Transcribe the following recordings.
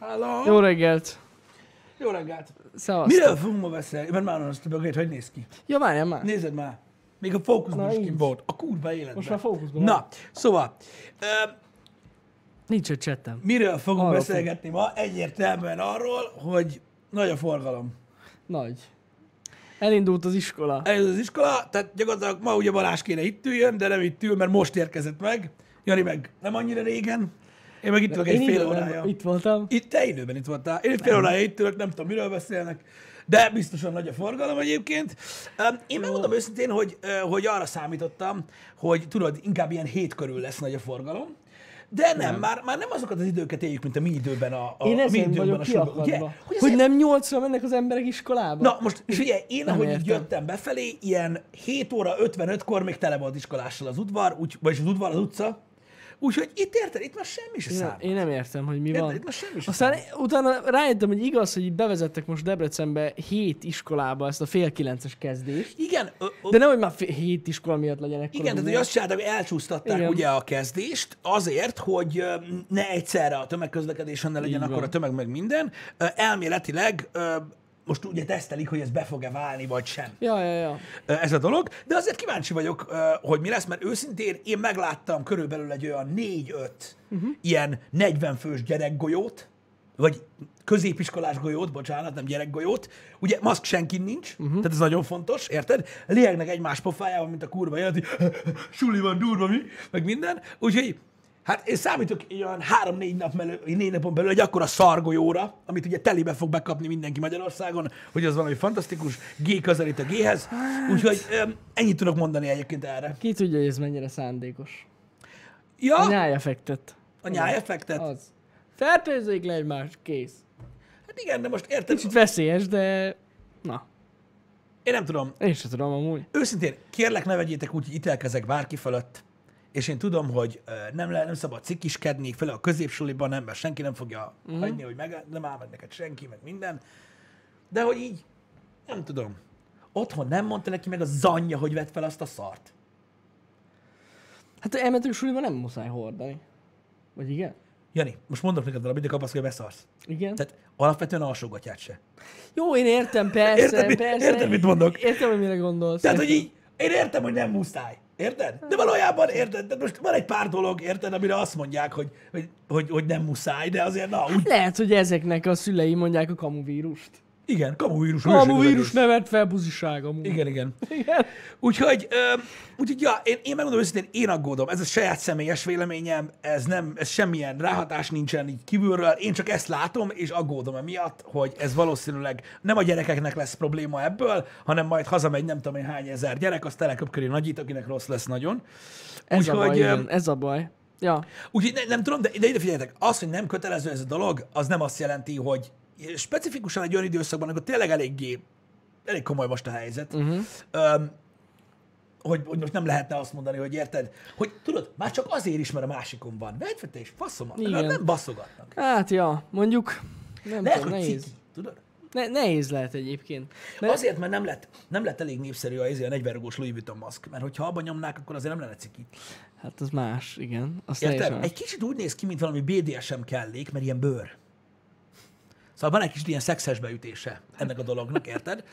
Hello. Jó reggelt! Jó reggelt. Szevasztok! Miről fogunk ma beszélni? Mert már azt tudok, hogy néz ki. Ja, várjál már. Nézed már. Még a fókuszban is kim volt. A kurva életben. Most már fókuszban Na, szóval, ö, Nincs egy csetem. miről fogunk Arról beszélgetni ma? Egyértelműen arról, hogy nagy a forgalom. Nagy. Elindult az iskola. Ez az iskola, tehát gyakorlatilag ma ugye Balázs kéne itt üljön, de nem itt ül, mert most érkezett meg. Jani meg nem annyira régen. Én meg itt ülök egy fél órája. Itt voltam. Itt te időben itt voltál. Én egy fél órája itt ülök, nem tudom, miről beszélnek, de biztosan nagy a forgalom egyébként. Én megmondom őszintén, hogy, hogy arra számítottam, hogy tudod, inkább ilyen hét körül lesz nagy a forgalom, de nem, nem. Már, már nem azokat az időket éljük, mint a mi időben a, a, Én a mi időben a kiakadva. Hogy Hogy nem nyolcra mennek az emberek iskolába? Na, most figyelj, én Nem ahogy értem. jöttem befelé, ilyen 7 óra 55-kor még tele volt iskolással az udvar, úgy, vagyis az udvar, az utca. Úgyhogy itt érted, itt már semmi se Én, számít. én nem értem, hogy mi Érted? van. Itt már semmi se Aztán számít. utána rájöttem, hogy igaz, hogy bevezettek most Debrecenbe hét iskolába ezt a fél kilences kezdést. Igen, ö, ö, De nehogy már fél, hét iskola miatt legyen ekkora Igen, tehát hogy azt csinálták, hogy elcsúsztatták Igen. ugye a kezdést azért, hogy ne egyszerre a tömegközlekedésen ne legyen akkor a tömeg meg minden. Elméletileg most ugye tesztelik, hogy ez be fog-e válni, vagy sem Ja, ja, ja. ez a dolog, de azért kíváncsi vagyok, hogy mi lesz, mert őszintén én megláttam körülbelül egy olyan 4-5 uh-huh. ilyen 40 fős gyerekgolyót, vagy középiskolás golyót, bocsánat, nem gyerekgolyót. Ugye maszk senki nincs, uh-huh. tehát ez nagyon fontos, érted? Liegnek egymás pofájában, mint a kurva hogy suli van, durva mi, meg minden. Úgyhogy Hát én számítok olyan három-négy nap belül, négy napon belül egy akkora szargolyóra, amit ugye telibe fog bekapni mindenki Magyarországon, hogy az valami fantasztikus, G közelít a G-hez. Úgyhogy öm, ennyit tudok mondani egyébként erre. Ki tudja, hogy ez mennyire szándékos. Ja, A nyájeffektet. a nyájeffektet. Az. Fertőzzék le egymást, kész. Hát igen, de most érted, Kicsit veszélyes, de... Na, én nem tudom, én sem tudom amúgy. őszintén, kérlek ne vegyétek úgy, hogy ítélkezek bárki fölött, és én tudom, hogy nem, le, nem szabad cikiskedni, fele a középsuliban nem, mert senki nem fogja uh-huh. hagyni, hogy meg, nem áll meg neked senki, meg minden. De hogy így, nem tudom. Otthon nem mondta neki meg a zanyja, hogy vett fel azt a szart. Hát elmentünk suliba nem muszáj hordani. Vagy igen? Jani, most mondok neked valamit, de kapaszkodj, hogy beszarsz. Igen? Tehát alapvetően alsógatját se. Jó, én értem, persze, Érted, mi- persze. érted, mit mondok? Értem, hogy mire gondolsz. Tehát, hogy értem. így, én értem, hogy nem muszáj. Érted? De valójában érted? De most van egy pár dolog, érted, amire azt mondják, hogy, hogy, hogy, hogy nem muszáj, de azért na, úgy, Lehet, hogy ezeknek a szülei mondják a kamuvírust. Igen, kamuvírus. Kamuvírus nevet fel buziság amúgy. Igen, igen. Igen. Úgyhogy, ö, úgyhogy ja, én, én megmondom őszintén, én aggódom. Ez a saját személyes véleményem, ez nem, ez semmilyen ráhatás nincsen így kívülről. Én csak ezt látom, és aggódom emiatt, hogy ez valószínűleg nem a gyerekeknek lesz probléma ebből, hanem majd hazamegy nem tudom én hány ezer gyerek, az teleköpköri nagyít, akinek rossz lesz nagyon. Ez a baj, Úgyhogy, igen, ez a baj. Ja. Úgyhogy ne, nem tudom, de, de ide figyeljetek, az, hogy nem kötelező ez a dolog, az nem azt jelenti, hogy specifikusan egy olyan időszakban, amikor tényleg eléggé, elég komoly most a helyzet, uh-huh. öm, hogy, hogy most nem lehetne azt mondani, hogy érted, hogy tudod, már csak azért is, mert a másikon van. Te is, faszomat, nem baszogatnak. Hát ja, mondjuk nem Lehet, tudom, nehéz. ciki, tudod? Ne, nehéz lehet egyébként. Mert Azért, mert nem lett, nem lett elég népszerű a, izé, a 40 rugós Louis Vuitton maszk, mert hogyha abban nyomnák, akkor azért nem lenne ciki. Hát az más, igen. Azt Érted? Egy kicsit úgy néz ki, mint valami BDSM kellék, mert ilyen bőr. Szóval van egy kis ilyen szexes beütése ennek a dolognak, érted?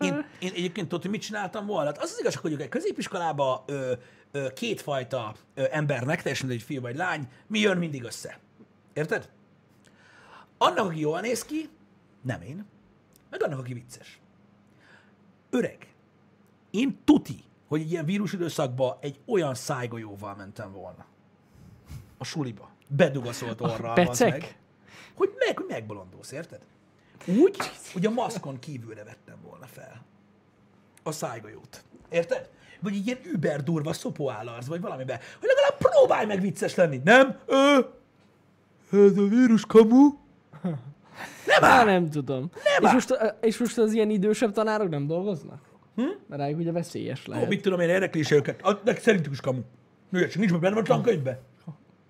Én, én egyébként tudod, hogy mit csináltam volna? Hát az az igazság, hogy egy középiskolába ö, ö, kétfajta ö, embernek, teljesen egy fiú vagy lány, mi jön mindig össze. Érted? Annak, aki jól néz ki, nem én, meg annak, aki vicces. Öreg, én tuti, hogy egy ilyen vírusidőszakba egy olyan szájgolyóval mentem volna. A suliba. Bedugaszolt orral. pecek? Meg, hogy meg, hogy megbolondulsz, érted? Úgy, hogy a maszkon kívülre vettem volna fel. A szájgolyót. Érted? Vagy egy ilyen über durva szopóállarc, vagy valamibe. Hogy legalább próbálj meg vicces lenni. Nem? Ö, ez a vírus kamu. Nem áll. nem tudom. Nem és, most, és most az ilyen idősebb tanárok nem dolgoznak? Hm? Mert rájuk ugye veszélyes Ó, lehet. mit tudom én, érdekli is őket. A, de szerintük is kamu. Nőjesség, nincs benne a tankönyvbe.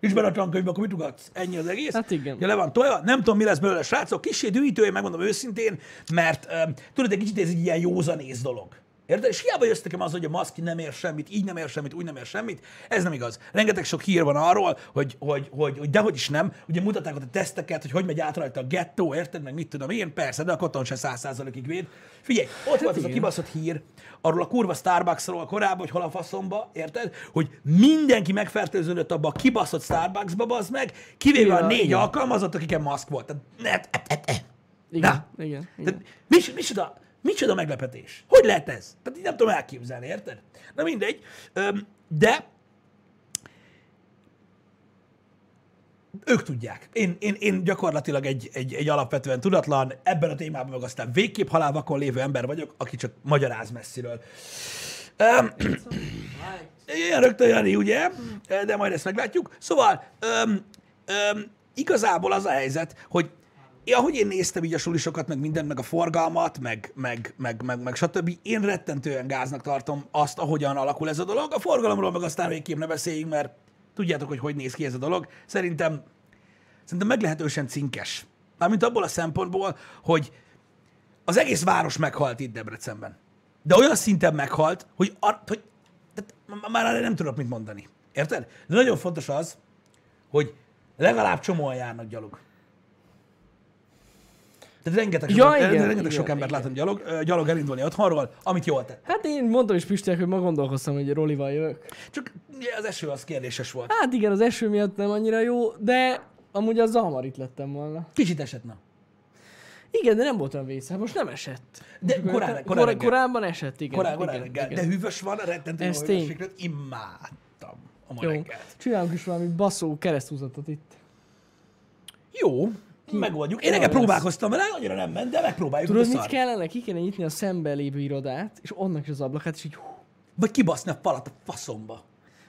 Nincs benne a tankönyvbe, akkor mit ugatsz? Ennyi az egész. Hát igen. Ja, le van tolja. Nem tudom, mi lesz belőle, srácok. Kissé dühítő, én megmondom őszintén, mert um, tudod, egy kicsit ez egy ilyen józanész dolog. Érted? És hiába jössz nekem az, hogy a maszk nem ér semmit, így nem ér semmit, úgy nem ér semmit. Ez nem igaz. Rengeteg sok hír van arról, hogy, hogy, hogy, hogy dehogy is nem. Ugye mutatták ott a teszteket, hogy hogy megy át rajta a gettó, érted? Meg mit tudom én, persze, de a koton se száz százalékig véd. Figyelj, ott volt az a kibaszott hír, arról a kurva Starbucksról korábban, hogy hol a faszomba, érted? Hogy mindenki megfertőződött abba a kibaszott Starbucksba, bazd meg, kivéve a négy igen. alkalmazott, akiken maszk volt. Tehát, ne, e, e, e. Igen, Na. igen, igen. Tehát, mis, micsoda, micsoda meglepetés? Hogy lehet ez? Tehát így nem tudom elképzelni, érted? Na mindegy. De ők tudják. Én, én, én gyakorlatilag egy, egy, egy alapvetően tudatlan, ebben a témában meg aztán végképp halálvakon lévő ember vagyok, aki csak magyaráz messziről. Öm, ilyen rögtön Jani, ugye? De majd ezt meglátjuk. Szóval, öm, öm, igazából az a helyzet, hogy ahogy én néztem így a sulisokat, meg mindent, meg a forgalmat, meg, meg, meg, meg, meg stb., én rettentően gáznak tartom azt, ahogyan alakul ez a dolog. A forgalomról meg aztán végképp ne beszéljünk, mert tudjátok, hogy hogy néz ki ez a dolog. Szerintem, szerintem meglehetősen cinkes. Mármint abból a szempontból, hogy az egész város meghalt itt Debrecenben. De olyan szinten meghalt, hogy, ar- hogy tehát már nem tudok mit mondani. Érted? De nagyon fontos az, hogy legalább csomóan járnak gyalog. Tehát rengeteg, Ja, sok, igen, rengeteg igen, sok embert igen. látom gyalog, gyalog elindulni otthonról, amit jól tett. Hát én mondtam is Pistinek, hogy ma gondolkoztam, hogy Rolival jövök. Csak az eső az kérdéses volt. Hát igen, az eső miatt nem annyira jó, de amúgy az hamar itt lettem volna. Kicsit esett, na. Igen, de nem volt olyan most nem esett. De Most korán- kor- korán reggel. korábban esett, igen. Korán, korán igen, reggel. igen. De hűvös van, rettentő Ez hűvösségről. Imádtam a ma Jó. reggelt. Csinálunk is valami baszó keresztúzatot itt. Jó, megoldjuk. Én lesz? próbálkoztam vele, annyira nem ment, de megpróbáljuk. Tudod, mit kellene? Ki kéne nyitni a szembe lévő irodát, és onnak is az ablakát, és így hú, Vagy kibaszni a falat a faszomba.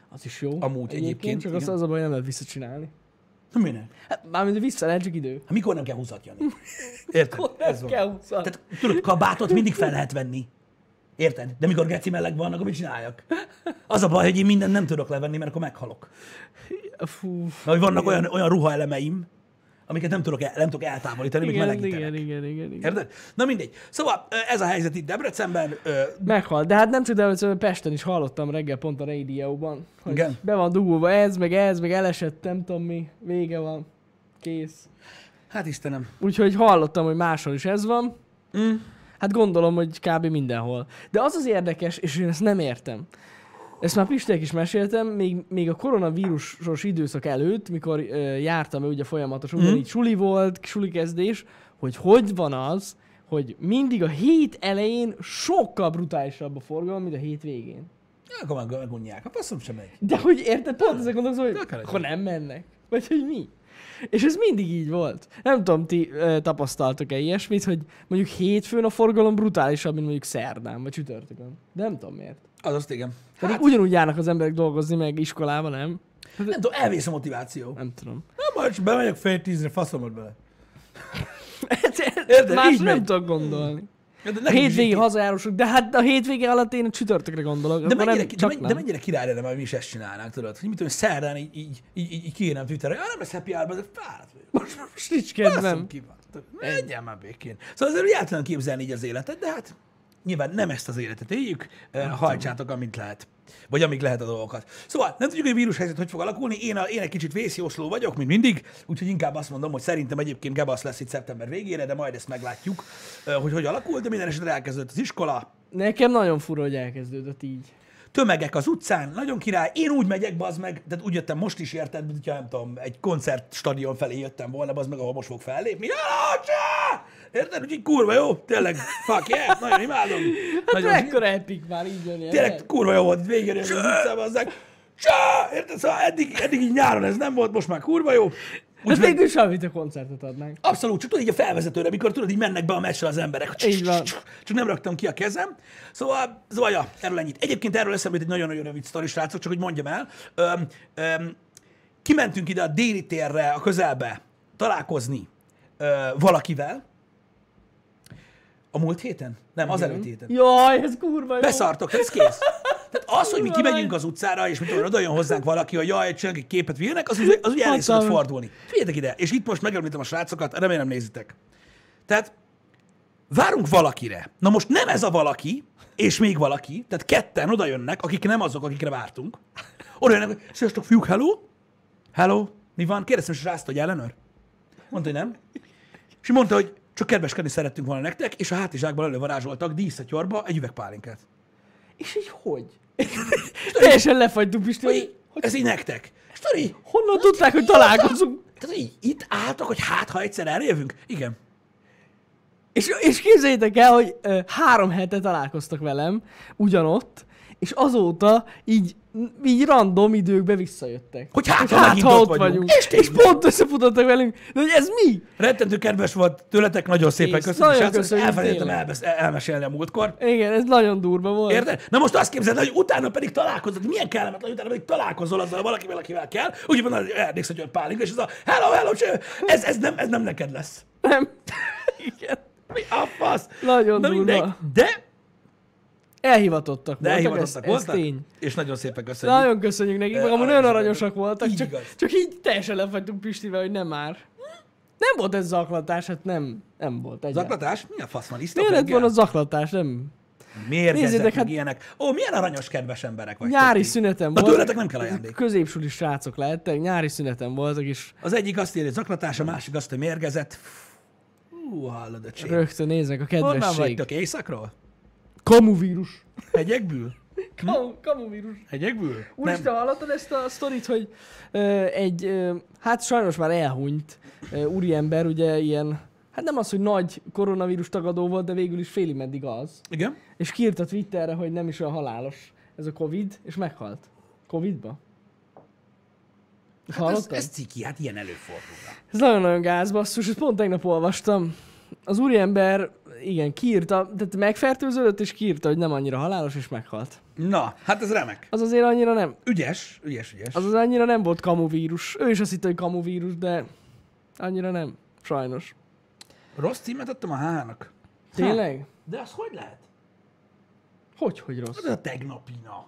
az is jó. Amúgy egyébként, Csak az, igen. az a baj, nem lehet visszacsinálni. Na minek? Hát, mármint vissza lehet, csak idő. Hát mikor nem kell húzat, Jani? Érted? Nem kell húzat. Tehát tudod, kabátot mindig fel lehet venni. Érted? De mikor geci meleg van, akkor mit csináljak? Az a baj, hogy én mindent nem tudok levenni, mert akkor meghalok. Fú. Mert hogy vannak olyan, olyan ruhaelemeim, amiket nem tudok, el, nem tudok eltávolítani, Igen, melegítenek. igen, igen, igen, igen. Érted? Na mindegy. Szóval ez a helyzet itt Debrecenben. Ö, Meghalt. De hát nem csak Debrecenben, Pesten is hallottam reggel pont a rádióban. hogy Igen. Be van dugulva ez, meg ez, meg elesett, nem tudom mi. Vége van. Kész. Hát Istenem. Úgyhogy hallottam, hogy máshol is ez van. Mm. Hát gondolom, hogy kb. mindenhol. De az az érdekes, és én ezt nem értem. Ezt már Pistek is meséltem, még, még a koronavírusos időszak előtt, mikor ö, jártam, ugye folyamatos, ugyanígy suli volt, suli kezdés, hogy hogy van az, hogy mindig a hét elején sokkal brutálisabb a forgalom, mint a hét végén. Ja, akkor meg, megunják. A faszom sem megy. De hogy érted, pont ezek gondolkozom, hogy akkor nem mennek. Vagy hogy mi? És ez mindig így volt. Nem tudom, ti ö, tapasztaltok-e ilyesmit, hogy mondjuk hétfőn a forgalom brutálisabb, mint mondjuk szerdán, vagy csütörtökön. De nem tudom miért. Az azt igen. Pedig Hát, ugyanúgy járnak az emberek dolgozni, meg iskolába, nem? nem tudom, elvész a motiváció. Nem tudom. Na, majd bemegyek fél tízre, faszomat bele. Érted? Más nem tudok gondolni. De hétvégi hazajárósok, de hát a hétvége alatt én a csütörtökre gondolok. De mennyire, nem, de, de mennyire király lenne, mert mi is ezt csinálnánk, tudod? Hogy mit tudom, szerdán így, így, így, így, kiírnám Twitterre, ah, nem lesz happy hour de fáradt. Most, most nincs kedvem. Menjen már békén. Szóval azért úgy tudom képzelni így az életet, de hát nyilván nem ezt az életet éljük, hajtsátok, amint lehet. Vagy amíg lehet a dolgokat. Szóval nem tudjuk, hogy a vírushelyzet hogy fog alakulni. Én, a, én egy kicsit vészjósló vagyok, mint mindig, úgyhogy inkább azt mondom, hogy szerintem egyébként Gebasz lesz itt szeptember végére, de majd ezt meglátjuk, hogy hogy alakul, de minden esetre elkezdődött az iskola, Nekem nagyon fura, hogy elkezdődött így. tömegek az utcán, nagyon király. Én úgy megyek, bazd meg, tehát úgy jöttem most is érted, mint hogyha nem tudom, egy koncertstadion felé jöttem volna, bazd meg, ahol most fog fellépni. Jalacsa! Érted? Úgyhogy kurva jó, tényleg, fuck yeah, nagyon imádom. Hát Nagyon, mekkora epic már így jönni. tényleg kurva jó volt végén az utcában, az Csá! Érted? Szóval eddig, eddig így nyáron ez nem volt, most már kurva jó. Hát Úgyhogy végül semmit a koncertet adnánk. Abszolút, csak tudod így a felvezetőre, mikor tudod, így mennek be a meccsre az emberek. Így van. Csak nem raktam ki a kezem. Szóval, szóval ja, erről ennyit. Egyébként erről eszembe egy nagyon-nagyon rövid sztori, srácok, csak hogy mondjam el. Öm, öm, kimentünk ide a déli térre, a közelbe találkozni ö, valakivel. A múlt héten? Nem, az előtt héten. Jaj, ez kurva jó. Beszartok, ez kész. Tehát az, hogy mi kimegyünk az utcára, és mit tudom, oda jön hozzánk valaki, hogy jaj, csinálunk egy képet vilnek, az, úgy- az ugye elég szokott Hatalmas. fordulni. Figyeljetek ide, és itt most megemlítem a srácokat, remélem nézitek. Tehát várunk valakire. Na most nem ez a valaki, és még valaki, tehát ketten oda jönnek, akik nem azok, akikre vártunk. Oda jönnek, hogy sziasztok, fiúk, hello? Hello? Mi van? Kérdeztem, és rászta, hogy ellenőr? Mondta, hogy nem. És mondta, hogy csak kedveskedni szerettünk volna nektek, és a hátizsákban elővarázsoltak díszatyorba egy üvegpálinkát. És így hogy? Teljesen lefagytunk, Pisti, hogy Hogy ez így nektek. És tudod, honnan tudták, hogy találkozunk? tehát így, itt álltak, hogy hát, ha egyszer eljövünk? Igen. És, és képzeljétek el, hogy ö, három hete találkoztak velem, ugyanott, és azóta így, így random időkbe visszajöttek. Hogy hát, hogy ha ott vagyunk. És, és pont összefutottak velünk. De hogy ez mi? Rettentő kedves volt tőletek, nagyon szépen Kész. köszönöm. Nagyon köszönjük, Elfelejtettem elbesz- elmesélni a múltkor. Igen, ez nagyon durva volt. Érted? Na most azt képzeld, el, hogy utána pedig találkozol, milyen kellemetlen, hogy utána pedig találkozol azzal valakivel, akivel kell, úgy van, hogy elnéksz, hogy pálinka, és az a hello, hello, cső, ez, ez, nem, ez nem neked lesz. Nem. Igen. Mi a fasz? Nagyon Na durva. mindegy, de, Elhivatottak de voltak, elhivatottak ez, voltak, ez tény. és nagyon szépen köszönjük. Nagyon köszönjük nekik, meg amúgy nagyon aranyosak voltak, Így csak, igaz. csak így teljesen lefagytunk Pistivel, hogy nem már. Nem volt ez zaklatás, hát nem, nem volt egyáltalán. Zaklatás? Mi a fasz van? Isztok Miért lett volna zaklatás? Nem. Mérgezek, hát- ilyenek. Ó, milyen aranyos, kedves emberek vagytok. Nyári ti. szünetem volt. tőletek nem kell ajándék. Középsuli srácok lehettek, nyári szünetem voltak, és Az egyik azt írja, hogy zaklatás, a másik azt, hogy mérgezett. Hú, hallod a csé. rögtön néznek a Honnan kedvesség. vagytok? Éjszakról? Kamuvírus. Hegyekből? Kamu, kamuvírus. Hegyekből? Úristen, hallottad ezt a sztorit, hogy ö, egy, ö, hát sajnos már elhunyt ö, úriember, ugye ilyen, hát nem az, hogy nagy koronavírus tagadó volt, de végül is félig meddig az. Igen? És kiírta Twitterre, hogy nem is olyan halálos ez a Covid, és meghalt. Covidba? Hát ez, ez ciki, hát ilyen előfordul. Ez nagyon-nagyon gáz, basszus, ezt pont tegnap olvastam. Az úriember, igen, kiírta, tehát megfertőződött, és kiírta, hogy nem annyira halálos, és meghalt. Na, hát ez remek. Az azért annyira nem, Ügyes, ügyes, ügyes. az az annyira nem volt kamuvírus. Ő is azt hitte, hogy kamuvírus, de annyira nem. Sajnos. Rossz címet adtam a hának. Tényleg? De az hogy lehet? Hogy, hogy rossz? Az a tegnapina.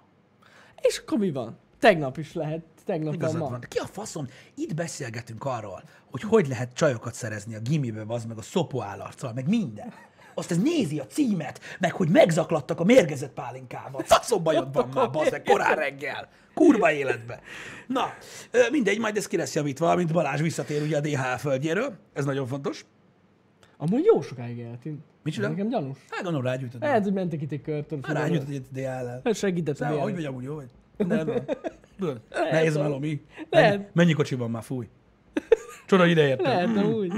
És akkor mi van? Tegnap is lehet. Tegnap van Igazad van. De ki a faszom? Itt beszélgetünk arról, hogy hogy lehet csajokat szerezni a gimibe, az meg a szopó állarccal, meg minden. Azt ez nézi a címet, meg hogy megzaklattak a mérgezett pálinkával. Faszom bajod van már, bazd meg, korán reggel. Kurva életbe. Na, mindegy, majd ez ki lesz javítva, mint Balázs visszatér ugye a DHL földjéről. Ez nagyon fontos. Amúgy jó sokáig eltűnt. Micsoda? Nekem gyanús. Hát gondolom rágyújtod. Lehet, hogy mentek itt egy kört. Hát rágyújtod egy DHL-el. Hát segített a Szóval, hogy DHL. vagy amúgy jó vagy? Nem, nem. Tudod, Nehéz mi? Lehet. Mennyi, kocsiban már fúj? Csoda ide értem. Lehet, amúgy.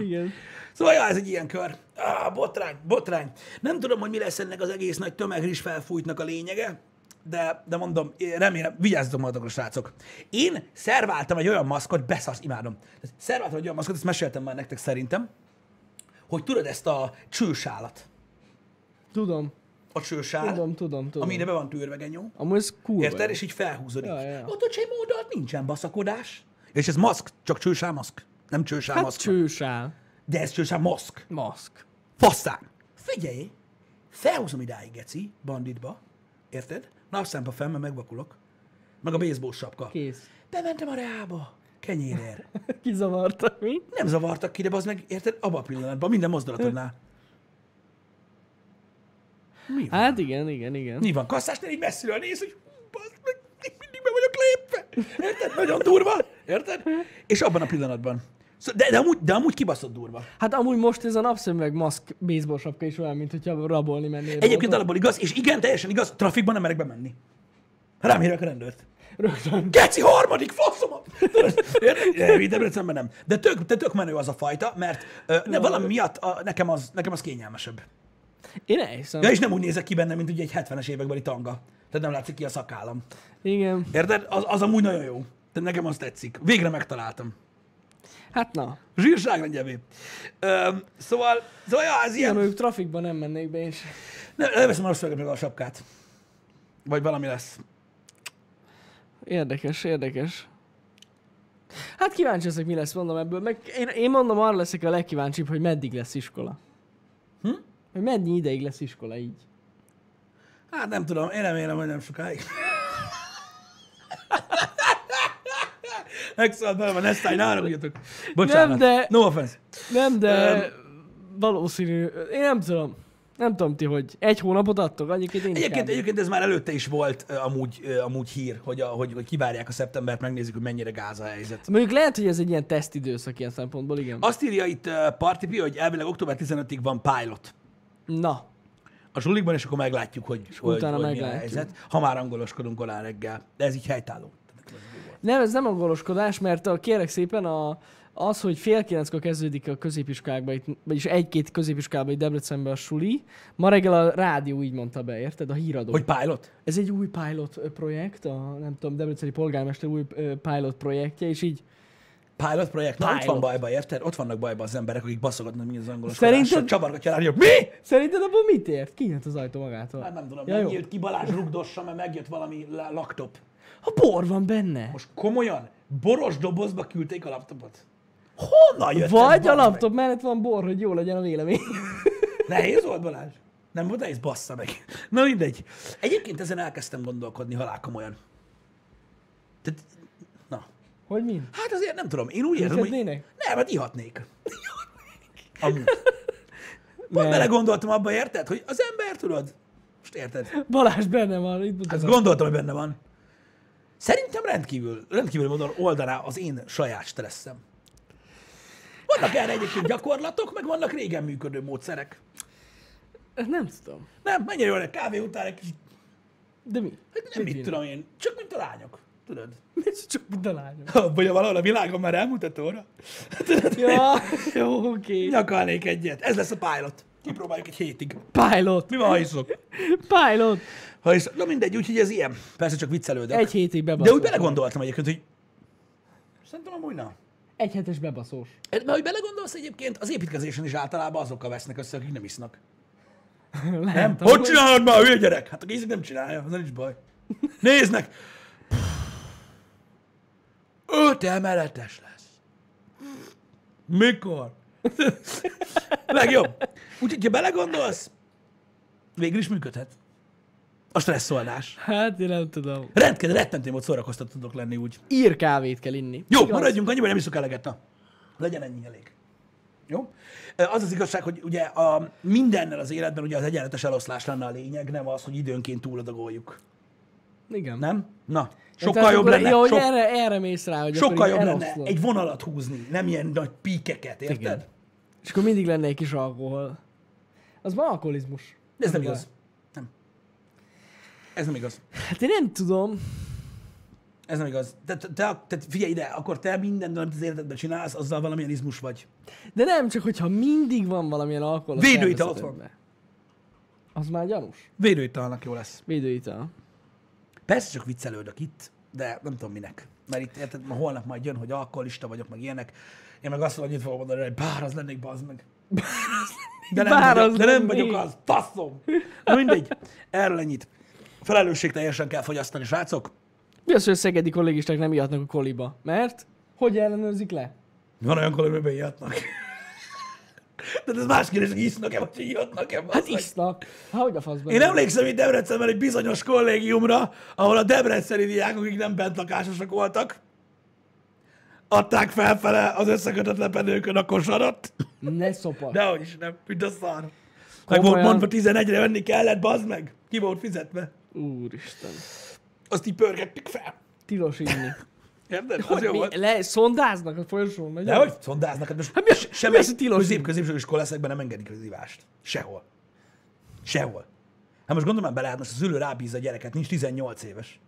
Igen. Szóval ja, ez egy ilyen kör. Ah, botrány, botrány. Nem tudom, hogy mi lesz ennek az egész nagy tömegris felfújtnak a lényege, de, de mondom, remélem, vigyázzatok magatokra, srácok. Én szerváltam egy olyan maszkot, beszasz, imádom. Szerváltam egy olyan maszkot, ezt meséltem már nektek szerintem, hogy tudod ezt a csősálat, Tudom. a csősál, Tudom, tudom, tudom. amire be van tűrve genyó, Amúgy ez kurva. érted? És így felhúzódik. Ja, ja. Ott a csémódalt nincsen baszakodás. És ez maszk, csak csősál maszk. Nem csősál Hát maszk. csősál. De ez csősál maszk. Maszk. Faszán! Figyelj! Felhúzom idáig, geci, banditba. Érted? Napszámpa fel, mert megvakulok. Meg a baseball sapka. Kész. Bementem a reába. Kenyérér. Kizavartak mi? Nem zavartak ki, de az meg, érted? Abban a pillanatban, minden mozdulatodnál. Mi van? Hát igen, igen, igen. Mi van? Kasszásnál így messziről néz, hogy bazd meg, mindig be vagyok lépve. Érted? Nagyon durva. Érted? És abban a pillanatban. Szó- De, de, amúgy, de amúgy kibaszott durva. Hát amúgy most ez a napszemüveg maszk baseball sapka is olyan, mint hogyha rabolni mennél. Egyébként alapból igaz, és igen, teljesen igaz, trafikban nem merek bemenni. Rám hívják a rendőrt. Rögtön. Geci, harmadik faszomat! Érted? Debrecenben nem. De tök, de tök menő az a fajta, mert ö, ne, valami miatt a, nekem, az, nekem az kényelmesebb. Én elhiszem. Ja, és nem úgy nézek ki benne, mint ugye egy 70-es évekbeli tanga. Tehát nem látszik ki a szakállam. Igen. Érted? Az, az amúgy nagyon jó. Tehát nekem az tetszik. Végre megtaláltam. Hát na. Zsírság legyevé. Öm, szóval, szóval ja, ez ilyen. ők trafikban nem mennék be, és Ne, leveszem a meg a sapkát. Vagy valami lesz. érdekes, érdekes. Hát kíváncsi leszek, mi lesz, mondom ebből. Meg én, én mondom, arra leszek a legkíváncsibb, hogy meddig lesz iskola. Hm? Hogy mennyi ideig lesz iskola így. Hát nem tudom, én remélem, hogy nem sokáig. Megszállt belem a Nesztály, ne haragudjatok. Bocsánat. Nem, de- No offense. Nem, de Öm, valószínű. Én nem tudom. Nem tudom ti, hogy egy hónapot adtok, annyiként én Egyébként, egyébként ez már előtte is volt amúgy, amúgy hír, hogy, a, hogy, hogy kivárják a szeptembert, megnézik, hogy mennyire gáz a helyzet. Mondjuk lehet, hogy ez egy ilyen tesztidőszak ilyen szempontból, igen. Azt írja itt uh, Partipi, hogy elvileg október 15-ig van pilot Na, a zsulikban, és akkor meglátjuk, hogy, hogy, utána hogy mi a meglátjuk. helyzet. Ha már angoloskodunk alá reggel. De ez így helytálló. Nem, ez nem angoloskodás, mert a, kérek szépen a, az, hogy fél kilenckor kezdődik a középiskákba, itt, vagyis egy-két középiskákba itt Debrecenben a suli, ma reggel a rádió így mondta be, érted? A híradó. Hogy pilot? Ez egy új pilot projekt, a nem tudom, Debreceni polgármester új pilot projektje, és így Pilot projekt? Na, ott Pilot. van bajba, érted? Ott vannak bajba az emberek, akik baszogatnak mi az angoloskodás. Szerinted- Csavargatja a rádió. Mi? Szerinted abban mit ért? Kinyílt az ajtó magától? Hát nem tudom, Ja, megjött ki Balázs rugdossa, mert megjött valami la- laptop. Ha bor van benne. Most komolyan, boros dobozba küldték a laptopot. Honnan jött Vagy ez, a bazd meg? laptop mellett van bor, hogy jó legyen a vélemény. Nehéz volt Balázs? Nem volt nehéz, bassza meg. Na mindegy. Egyébként ezen elkezdtem gondolkodni halál komolyan. Tehát, na, Hogy mi? hát azért nem tudom, én úgy érzem, hogy... Nem, hát ihatnék. Amúgy. Pont bele gondoltam abba, érted? Hogy az ember, tudod, most érted? Balázs benne van, itt mutatom. gondoltam, hogy benne van. Szerintem rendkívül, rendkívül módon oldaná az én saját stresszem. Vannak erre egyébként gyakorlatok, meg vannak régen működő módszerek. Nem tudom. Nem, mennyire jól kávé után egy kicsit, De mi? hát nem mit tudom én, csak mint a lányok. Tudod? Ez csak mint a lányom. Vagy valahol a világon már elmutató óra. Tudod, Ja, jó, oké. Nyakalnék egyet. Ez lesz a pilot. Kipróbáljuk egy hétig. Pilot. Mi van, ha iszok? Pilot. Ha iszok. Na mindegy, úgyhogy ez ilyen. Persze csak viccelődök. Egy hétig De bebaszós. úgy belegondoltam egyébként, hogy szerintem amúgy na. Egy hetes bebaszós. Mert hogy belegondolsz egyébként, az építkezésen is általában azokkal vesznek össze, akik nem isznak. Nem? Hogy csinálod már, hülye gyerek? Hát aki iszik, nem csinálja, az nincs baj. Néznek! Öt emeletes lesz. Mikor? Legjobb. Úgyhogy, ha belegondolsz, végül is működhet. A stresszoldás. Hát én nem tudom. Rendkívül rettentő mód szórakoztató tudok lenni úgy. Ír kávét kell inni. Jó, Igaz? maradjunk annyiban, nem iszok eleget, na. Legyen ennyi elég. Jó? Az az igazság, hogy ugye a, mindennel az életben ugye az egyenletes eloszlás lenne a lényeg, nem az, hogy időnként túladagoljuk. Igen. Nem? Na, Tehát sokkal jobb lenne, Jó, sok, erre, erre mész rá, hogy sokkal jobb lenne egy vonalat húzni, nem ilyen nagy píkeket, érted? Igen. És akkor mindig lenne egy kis alkohol. Az már alkoholizmus. De ez nem baj. igaz. Ez nem igaz. Hát én nem tudom. Ez nem igaz. Te, te, te, te figyelj ide, akkor te mindent, amit az életedben csinálsz, azzal valamilyen izmus vagy. De nem, csak hogyha mindig van valamilyen alkohol Védőital ott szervezetedben. Az már gyanús. Védőitalnak jó lesz. Védőital. Persze csak viccelődök itt, de nem tudom minek. Mert itt érted, ma holnap majd jön, hogy alkoholista vagyok, meg ilyenek. Én meg azt mondom, hogy itt fogom mondani, hogy bár az lennék, bazd meg. De nem, Bár vagyok, az de nem lennék. vagyok az, faszom. Na mindegy, erről ennyit. Felelősségteljesen kell fogyasztani, srácok. Mi az, hogy a szegedi kollégisták nem ihatnak a koliba? Mert? Hogy ellenőrzik le? Van olyan kollégám, amiben ihatnak. De ez más kérdés, hogy isznak-e, vagy hogy ihatnak-e. Hát isznak. Hát hogy a faszban? Én emlékszem itt Debrecenben egy bizonyos kollégiumra, ahol a debreceni diákok, akik nem bentlakásosak voltak, adták felfele az összekötött lepedőkön a kosarat. Ne szopa. Dehogy is nem, mint a szar. Meg volt mondva 11-re venni kellett, bazd meg. Ki volt fizetve? Úristen. Azt így pörgettük fel. Tilos inni. Érted? Az Hogy jó volt. le, szondáznak a folyosón? De hogy szondáznak? Hát most Hát mi a- se- sem mi az, hogy tilos? közép középső iskolaszekben nem engedik az ivást. Sehol. Sehol. Hát most gondolom bele, hát most az ülő rábíz a gyereket, nincs 18 éves.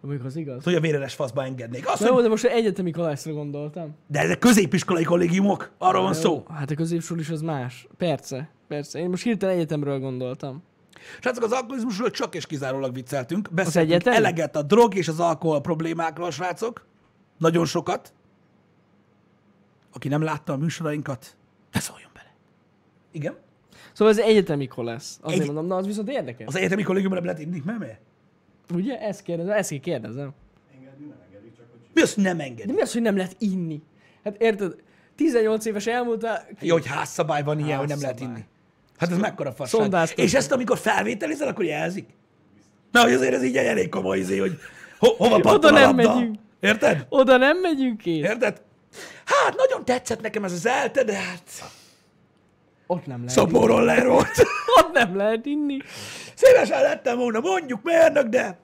Mondjuk az igaz. Hogy a véreres faszba engednék. Azt, Na hogy, de most egyetemi kolesztre gondoltam. de ezek középiskolai kollégiumok, arról van szó. Hát a középsúl is az más. Persze, persze. Én most hirtelen egyetemről gondoltam. Srácok, az alkoholizmusról csak és kizárólag vicceltünk. Beszéltünk eleget a drog és az alkohol problémákról, srácok. Nagyon sokat. Aki nem látta a műsorainkat, ne szóljon bele. Igen? Szóval ez egyetemi kolesz. Azért Egy- mondom, na az viszont érdekes. Az egyetemi kollégiumra nem lehet inni, miért? Ugye? Ezt kérdezem, ezt kérdezem. Mi az, hogy nem De engedi? mi az, hogy nem lehet inni? Hát érted? 18 éves elmúltál, Jó, hogy házszabály van ilyen, hogy nem lehet Házszabály. inni. Hát ez mekkora fasság. És ezt amikor felvételizel, akkor jelzik? Na, hogy azért ez így egy elég komoly izé, hogy ho- hova pattan a nem labda. megyünk. Érted? oda nem megyünk én. Érted? Hát, nagyon tetszett nekem ez az elte, de hát... Ott nem lehet inni. Szaporroller volt. Ott nem lehet inni. Szívesen lettem volna mondjuk mérnök, de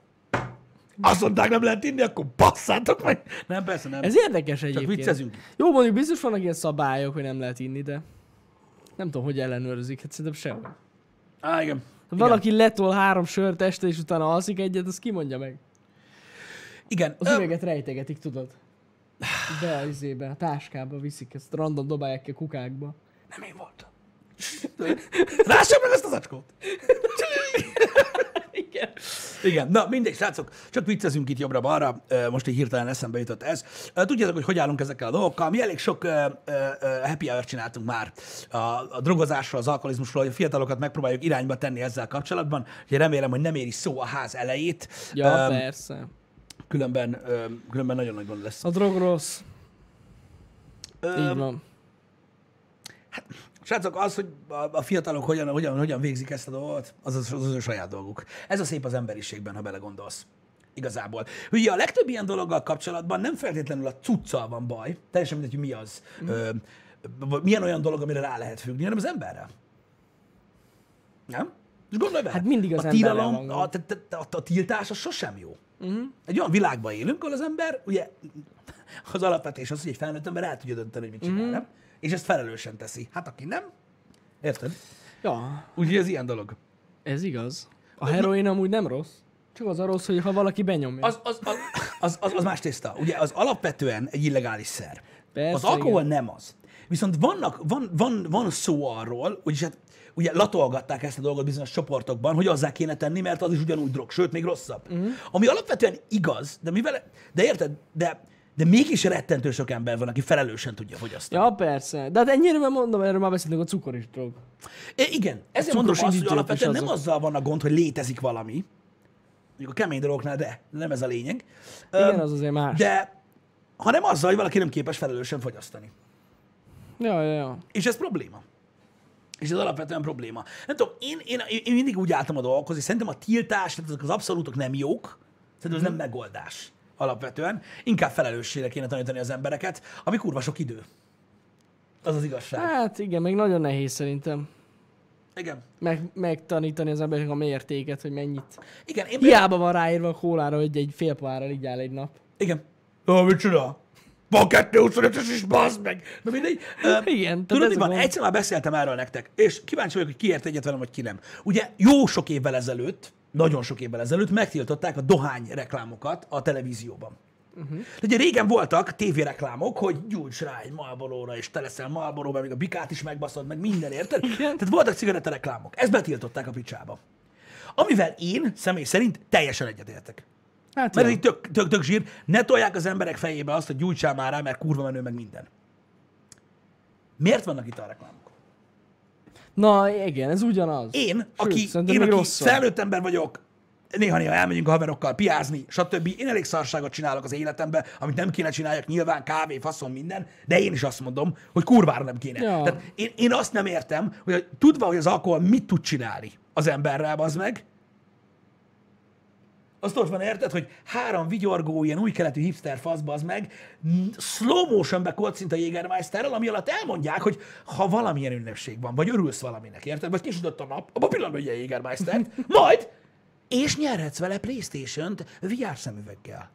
azt mondták, nem lehet inni, akkor passzátok meg. Nem, persze nem. Ez érdekes egyébként. viccezünk. Jó, mondjuk biztos vannak ilyen szabályok, hogy nem lehet inni, de nem tudom, hogy ellenőrzik. Hát szerintem sehol. Á, igen. Ha valaki letol három sört este, és utána alszik egyet, az kimondja meg. Igen. Az üveget rejtegetik, tudod. Be a izébe, a táskába viszik, ezt random dobálják ki a kukákba. Nem én voltam. Lássam meg azt az acskót. Igen. Igen, na mindegy, srácok, csak viccezünk itt jobbra-balra, most így hirtelen eszembe jutott ez. Tudjátok, hogy hogy állunk ezekkel a dolgokkal. Mi elég sok happy hour csináltunk már a, a drogozásról, az alkoholizmusról, hogy a fiatalokat megpróbáljuk irányba tenni ezzel kapcsolatban. Úgyhogy remélem, hogy nem éri szó a ház elejét, Ja, Ö, persze. különben, ö, különben nagyon nagy gond lesz. A drog rossz. Ö, Így van. Srácok, az, hogy a, fiatalok hogyan, hogyan, hogyan végzik ezt a dolgot, az az, az az ő saját dolguk. Ez a szép az emberiségben, ha belegondolsz. Igazából. Ugye a legtöbb ilyen dologgal kapcsolatban nem feltétlenül a cuccal van baj, teljesen mindegy, hogy mi az, mm. ö, milyen olyan dolog, amire rá lehet függni, hanem az emberrel. Nem? És gondolj bele, Hát mindig az a tilalom, a, a, a, a tiltás az sosem jó. Uh-huh. Egy olyan világban élünk, ahol az ember, ugye az alapvetés az, hogy egy felnőtt ember el tudja dönteni, hogy mit csinál, uh-huh. nem? És ezt felelősen teszi. Hát aki nem, érted? Ja, Úgyhogy ez ilyen dolog. ez igaz. A heroin amúgy nem rossz. Csak az a rossz, hogy ha valaki benyomja. Az, az, az, az, az, az más tészta. Ugye az alapvetően egy illegális szer. Persze, az alkohol igen. nem az. Viszont vannak, van, van, van szó arról, hogy hát ugye latolgatták ezt a dolgot bizonyos csoportokban, hogy azzá kéne tenni, mert az is ugyanúgy drog, sőt, még rosszabb. Uh-huh. Ami alapvetően igaz, de mivel, de érted, de, de mégis rettentő sok ember van, aki felelősen tudja fogyasztani. Ja, persze. De hát ennyire már mondom, erről már beszéltünk, a cukor is drog. É, igen, ezért mondom azt, hogy alapvetően nem azzal van a gond, hogy létezik valami, mondjuk a kemény dolgoknál, de nem ez a lényeg. Igen, Öm, az azért más. De hanem azzal, hogy valaki nem képes felelősen fogyasztani. Ja, ja, ja. És ez probléma. És ez alapvetően probléma. Nem tudom, én, én, én mindig úgy álltam a dolgokhoz, és szerintem a tiltás, tehát azok az abszolútok nem jók, szerintem ez nem megoldás alapvetően. Inkább felelősségre kéne tanítani az embereket, ami kurva sok idő. Az az igazság. Hát igen, meg nagyon nehéz szerintem Igen. meg, megtanítani az embereknek a mértéket, hogy mennyit. Igen, én Hiába van ráírva a kólára, hogy egy fél pohárral így áll egy nap. Igen. Ó, mit csinál? Van 225-ös is, bazd meg! Na mindegy. Ö, Igen, Tudod, mi van? gond. Egyszer már beszéltem erről nektek, és kíváncsi vagyok, hogy ki ért egyet velem, vagy ki nem. Ugye jó sok évvel ezelőtt, nagyon sok évvel ezelőtt megtiltották a dohány reklámokat a televízióban. Uh-huh. Ugye régen voltak tévéreklámok, hogy gyújts rá egy Marlboro-ra, és te leszel Marlboro, még a bikát is megbaszod, meg minden, érted? Tehát voltak cigarettareklámok. Ezt betiltották a picsába. Amivel én személy szerint teljesen egyetértek. Hát Mert ez így tök, tök, tök zsír. Ne tolják az emberek fejébe azt, hogy gyújtsál már rá, mert kurva menő meg minden. Miért vannak itt a reklámok? Na igen, ez ugyanaz. Én, aki, szerintem én, aki felnőtt ember vagyok, néha-néha elmegyünk a haverokkal piázni, stb. Én elég szarságot csinálok az életemben, amit nem kéne csináljak, nyilván kávé, faszon, minden, de én is azt mondom, hogy kurvára nem kéne. Ja. Tehát én, én azt nem értem, hogy tudva, hogy az alkohol mit tud csinálni az emberrel, az meg, azt ott van, érted, hogy három vigyorgó, ilyen új keletű hipster fasz, az meg, slow motionbe kocint a Jägermeisterrel, ami alatt elmondják, hogy ha valamilyen ünnepség van, vagy örülsz valaminek, érted, vagy kisütött a nap, abban pillanatban ugye Jägermeistert, majd, és nyerhetsz vele Playstation-t VR szemüveggel.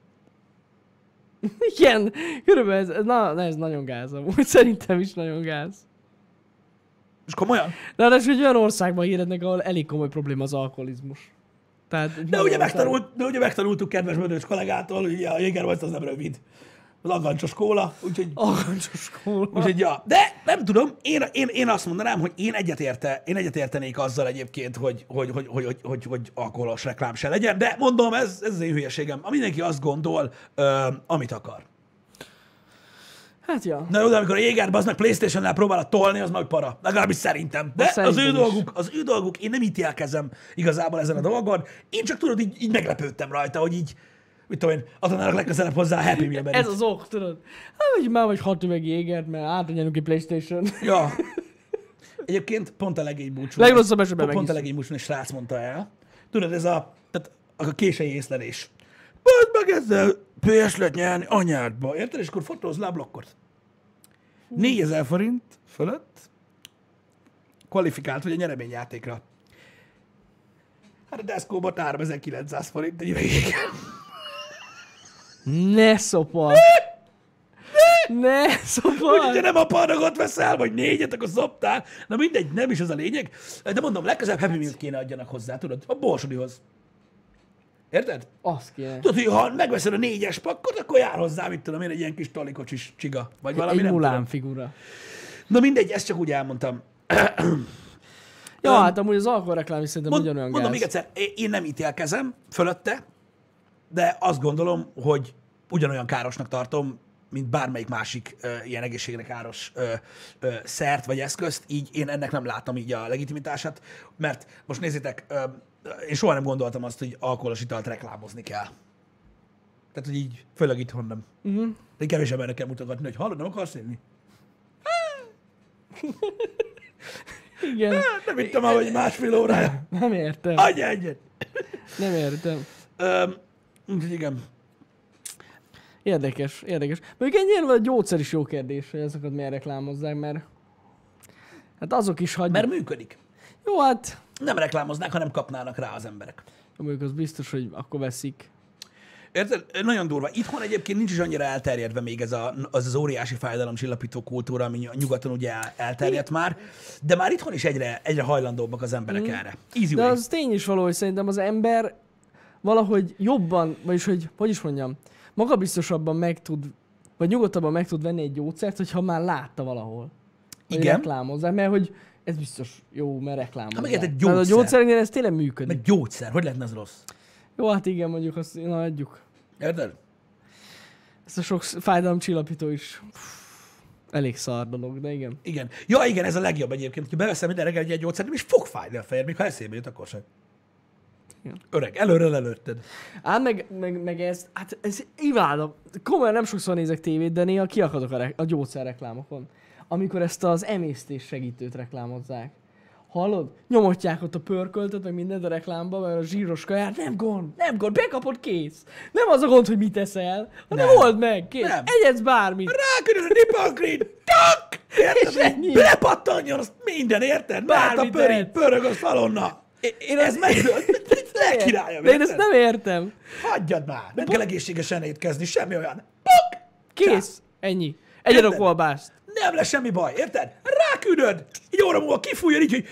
Igen, körülbelül ez, na, na, ez nagyon gáz amúgy. Szerintem is nagyon gáz. És komolyan? Ráadásul egy olyan országban hírednek, ahol elég komoly probléma az alkoholizmus. Tehát, De ugye, megtanult, de ugye megtanultuk kedves Mödös kollégától, hogy a Jägermeister az nem rövid. Az agancsos kóla, úgyhogy Agancsos kóla. Úgyhogy, ja. De nem tudom, én, én, én azt mondanám, hogy én egyetérte, én egyetértenék azzal egyébként, hogy, hogy, hogy, hogy, hogy, hogy, hogy alkoholos reklám se legyen, de mondom, ez, ez az én hülyeségem. Mindenki azt gondol, ö, amit akar. Hát ja. Na jó, de amikor a Jégerbe az meg Playstation-nel próbál tolni, az meg para. Legalábbis szerintem. De Azt az ő szerintem dolguk, az ő dolguk, én nem ítélkezem igazából ezen a dolgon. Én csak tudod, így, így meglepődtem rajta, hogy így, mit tudom én, adnának legközelebb hozzá a Happy Meal-ben. Ez az ok, tudod? Hát, hogy már vagy hat üveg jégert, mert átadjának ki Playstation. Ja. Egyébként pont a legény búcsú. Legrosszabb esetben Pont a megiszom. legény búcsú, egy srác mondta el. Tudod, ez a, tehát a késői észlelés. Bazd meg ezzel PS lehet nyerni anyádba. Érted? És akkor fotóz le a blokkot. 4000 forint fölött kvalifikált vagy a nyereményjátékra. Hát a Desco-ba 3900 forint egy végig. Ne szopar! Ne Úgyhogy, szopar! ha nem a panagot veszel, vagy négyet, akkor szoptál. Na mindegy, nem is az a lényeg. De mondom, legközelebb Happy Meal kéne adjanak hozzá, tudod, a borsodihoz. Érted? Azt kéne. Tudod, hogy ha megveszed a négyes pakkot, akkor jár hozzá, mit tudom én, egy ilyen kis talikocsis csiga. Vagy valami, Egy nem mulán figura. Na mindegy, ezt csak úgy elmondtam. Ja, Öm, hát amúgy az alkoholreklám is szerintem Mond, ugyanolyan mondom gáz. még egyszer, én nem ítélkezem fölötte, de azt gondolom, hogy ugyanolyan károsnak tartom, mint bármelyik másik ö, ilyen egészségre káros ö, ö, szert vagy eszközt, így én ennek nem látom így a legitimitását, mert most nézzétek, ö, én soha nem gondoltam azt, hogy alkoholos italt reklámozni kell. Tehát, hogy így, főleg itthon nem. Uh-huh. De kevés embernek kell mutogatni, hogy hallod, nem akarsz inni? Igen. Hát, nem ittam már, hogy másfél órája. Nem értem. Adj egyet! Nem értem. Úgyhogy igen. Érdekes, érdekes. Mondjuk egy ilyen a gyógyszer is jó kérdés, hogy ezeket miért reklámozzák, mert hát azok is hagy... Mert működik. Jó, hát Nem reklámoznák, hanem kapnának rá az emberek. mondjuk az biztos, hogy akkor veszik. Érted? Nagyon durva. Itthon egyébként nincs is annyira elterjedve még ez a, az, az óriási fájdalomcsillapító kultúra, ami nyugaton ugye el- elterjedt már, de már itthon is egyre, egyre hajlandóbbak az emberek erre. Easy De way. az tény is való, hogy szerintem az ember valahogy jobban, vagyis hogy, hogy is mondjam, magabiztosabban meg tud, vagy nyugodtabban meg tud venni egy gyógyszert, hogyha már látta valahol. Igen. reklámozzák, mert hogy ez biztos jó, mert reklámozzák. Hát meg egy Mert a gyógyszer. gyógyszereknél ez tényleg működik. Meg gyógyszer. Hogy lehetne az rossz? Jó, hát igen, mondjuk azt, na adjuk. Érted? Ezt a sok fájdalomcsillapító is elég szar dolog, de igen. Igen. Ja, igen, ez a legjobb egyébként. Ha beveszem minden reggel egy, gyógyszert, nem is fog fájni a fejed, még ha eszébe jut, akkor sem. Igen. Öreg, előre lelőtted. Ám meg, meg, meg ez, hát ez imádom. Komolyan nem sokszor nézek tévét, de néha kiakadok a, re- a gyógyszerreklámokon. Amikor ezt az emésztés segítőt reklámozzák. Hallod? Nyomotják ott a pörköltöt, meg mindent a reklámba, mert a zsíros kaját. Nem gond, nem gond, bekapod, kész. Nem az a gond, hogy mit eszel, hanem Nem. old meg, kész. Nem. Egyedsz bármit. Rákörül a nipakrin, tak! Érted? Belepattanjon, azt minden, érted? Bármit a ehetsz. pörög a szalonna. Én Ez meg... Legkirályabb, De én ezt nem értem. Hagyjad már! Nem kell egészségesen étkezni, semmi olyan. Puk! Kész. Ennyi. Egyedok Érted? kolbászt. Nem lesz semmi baj, érted? Ráküldöd! Egy óra múlva kifújjon így, hogy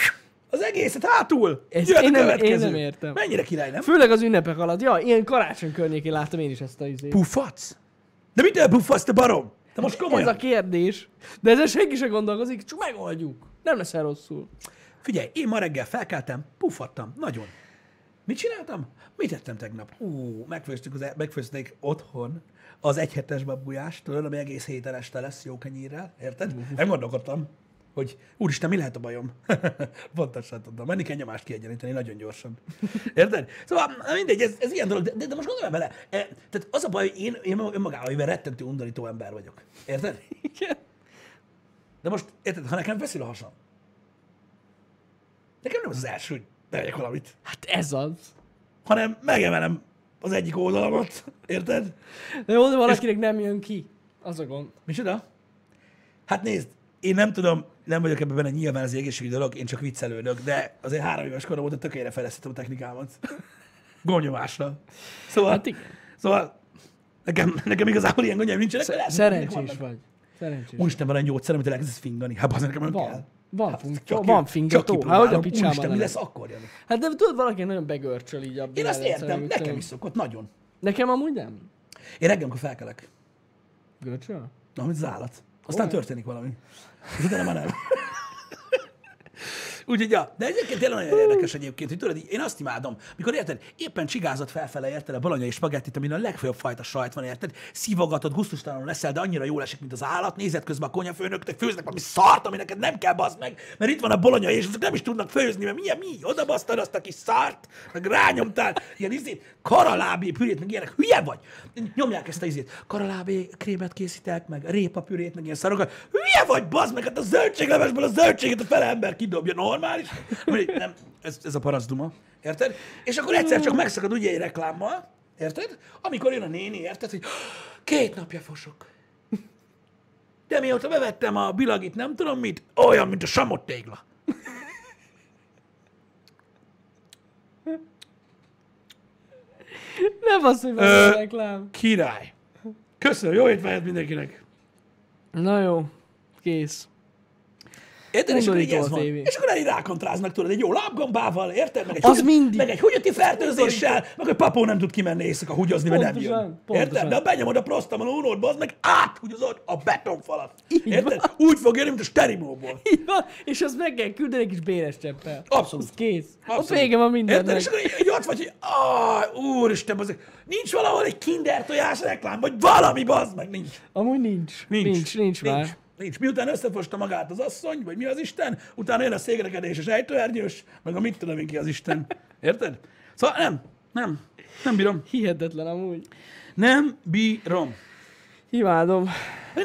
az egészet hátul. Ez- én nem- következő. én nem értem. Mennyire király, nem? Főleg az ünnepek alatt. Ja, ilyen karácsony környékén láttam én is ezt a izét. Puffatsz? De mit puffatsz, te barom? Te most Ez komolyan? a kérdés. De ezzel senki sem gondolkozik, csak megoldjuk. Nem leszel rosszul. Figyelj, én ma reggel felkeltem, puffattam, nagyon. Mit csináltam? Mit tettem tegnap? Ú, megfőztük az, e- megfőzték otthon az egyhetes babujást, tudod, ami egész héten este lesz jó kenyérrel, érted? Nem gondolkodtam, hogy úristen, mi lehet a bajom? Pontosan tudom, menni kell nyomást kiegyenlíteni nagyon gyorsan. Érted? Szóval mindegy, ez, ez ilyen dolog, de, de, de most gondolj bele, e, tehát az a baj, hogy én, én önmagában mivel rettentő undorító ember vagyok. Érted? Igen. De most, érted, ha nekem feszül a hasam, nekem nem az az első, hogy bevegyek valamit, Hát ez az. hanem megemelem az egyik oldalamat, érted? De jó, de valakinek nem jön ki. Az a gond. Micsoda? Hát nézd, én nem tudom, nem vagyok ebben benne, nyilván ez egy egészségügyi dolog, én csak viccelődök, de azért három éves korom óta tökéletre fejlesztettem a technikámat. Gomnyomásra. Szóval, Hát igen. szóval nekem, nekem igazából ilyen gondjaim nincsenek. hogy Szerencsés vagy. Szerencsés. Úristen, van egy gyógyszer, amit elkezdesz fingani. Hát az nekem nem kell. Van, Hát, fun- csak van fingató. Hát hogy a picsában Úristen, mi lesz akkor, Jani? Hát de tudod, valaki nagyon begörcsöl így a Én azt beállítani, értem, nekem is szokott, nagyon. Nekem amúgy nem. Én reggel, amikor felkelek, Görcsöl? na, mint az állat. Aztán Olyan. történik valami. Utána már nem. Úgyhogy, ja, de egyébként tényleg nagyon érdekes egyébként, hogy tudod, én azt imádom, mikor érted, éppen csigázott felfele, érted, a bolonyai spagettit, amin a legfőbb fajta sajt van, érted, szívogatod, gusztustalanul leszel, de annyira jól esik, mint az állat, nézed közben a konyafőnök, te főznek valami szart, ami neked nem kell bazd meg, mert itt van a bolonyai, és azok nem is tudnak főzni, mert milyen mi, oda basztad azt a kis szart, meg rányomtál, ilyen izét, karalábé pürét, meg ilyenek, hülye vagy. Nyomják ezt a izét, karalábé krémet készítek, meg répapürét, meg ilyen szarokat, hülye vagy, bazd meg, hát a zöldséglevesből a zöldséget a fele ember kidobja, normális? Nem, ez, ez a paraszduma. Érted? És akkor egyszer csak megszakad ugye egy reklámmal, érted? Amikor jön a néni, érted, hogy két napja fosok. De mióta bevettem a bilagit, nem tudom mit, olyan, mint a samot tégla. Nem az, hogy van a reklám. Király. Köszönöm, jó étvágyat mindenkinek. Na jó, kész. Érted? És akkor így ez a van. És akkor elég rákontráznak, tudod, egy jó lábgambával, érted? Meg egy, Az mindig. meg egy húgyati fertőzéssel, meg hogy papó nem tud kimenni éjszaka húgyozni, mert nem jön. Érted? De ha benyomod a prostamon unód, bazd meg áthúgyozod a betonfalat. Így Érted? Úgy fog jönni, mint a sterimóból. Így és azt meg kell küldeni egy kis béres cseppel. Abszolút. Az kész. Ott Abszolút. vége van Érted? mindennek. És akkor így, így ott vagy, hogy úristen. Nincs valahol egy kinder tojás reklám, vagy valami, bazd meg, nincs. Amúgy nincs. Nincs, nincs, nincs már. Nincs. Miután összefosta magát az asszony, vagy mi az Isten, utána jön a szégrekedés, és ejtőernyős, meg a mit tudom én ki az Isten. Érted? Szóval nem, nem, nem bírom. Hihetetlen amúgy. Nem bírom. Imádom. De,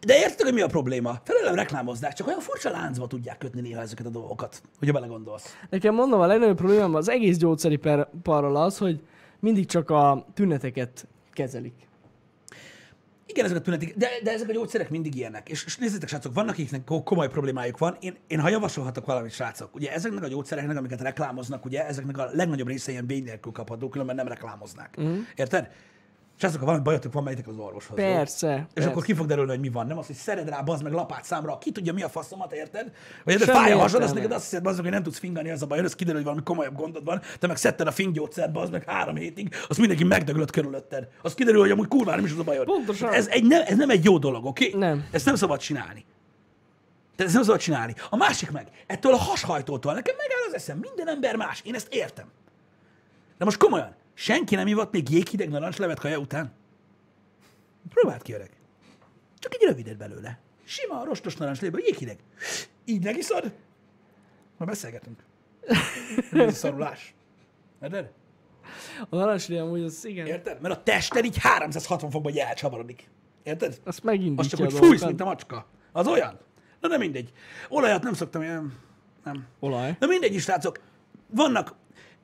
de érted, hogy mi a probléma? Felelem reklámozzák, csak olyan furcsa láncba tudják kötni néha ezeket a dolgokat, hogyha belegondolsz. Nekem mondom, a legnagyobb problémám az egész gyógyszeriparral az, hogy mindig csak a tüneteket kezelik. Igen, ezek a tünetek, de, de ezek a gyógyszerek mindig ilyenek. És, és nézzétek, srácok, vannak, akiknek ko- komoly problémájuk van. Én, én ha javasolhatok valamit, srácok, ugye ezeknek a gyógyszereknek, amiket reklámoznak, ugye ezeknek a legnagyobb része ilyen vény nélkül kapható, különben nem reklámoznák. Mm. Érted? Srácok, ha valami bajotok van, menjetek az orvoshoz. jó? Persze. És persze. akkor ki fog derülni, hogy mi van. Nem az, hogy szered rá, bazd meg lapát számra, ki tudja mi a faszomat, érted? Vagy érted, fáj a hasad, azt neked azt hiszed, bazd meg, hogy nem tudsz fingani, az a baj, az kiderül, hogy valami komolyabb gondod van, te meg szedted a finggyógyszert, bazd meg három hétig, azt mindenki megdöglött körülötted. Az kiderül, hogy amúgy kurva nem is az a bajod. Pontosan. Ez, egy, nem, ez nem egy jó dolog, oké? Okay? Nem. Ezt nem szabad csinálni. Tehát ezt nem szabad csinálni. A másik meg, ettől a hashajtótól nekem megáll az eszem, minden ember más, én ezt értem. De most komolyan, senki nem ivott még jéghideg narancslevet kaja után? Próbáld ki, öreg. Csak egy rövidet belőle. Sima, rostos narancsléből, jéghideg. Így megiszod, ma beszélgetünk. Nem ez szarulás. Érted? A narancsli amúgy az igen. Érted? Mert a tested így 360 fokban elcsavarodik. Érted? Azt megindítja Az csak, hogy fújsz, mint a macska. Az olyan. Na de mindegy. Olajat nem szoktam ilyen. Nem. Olaj. Na mindegy is, srácok. Vannak,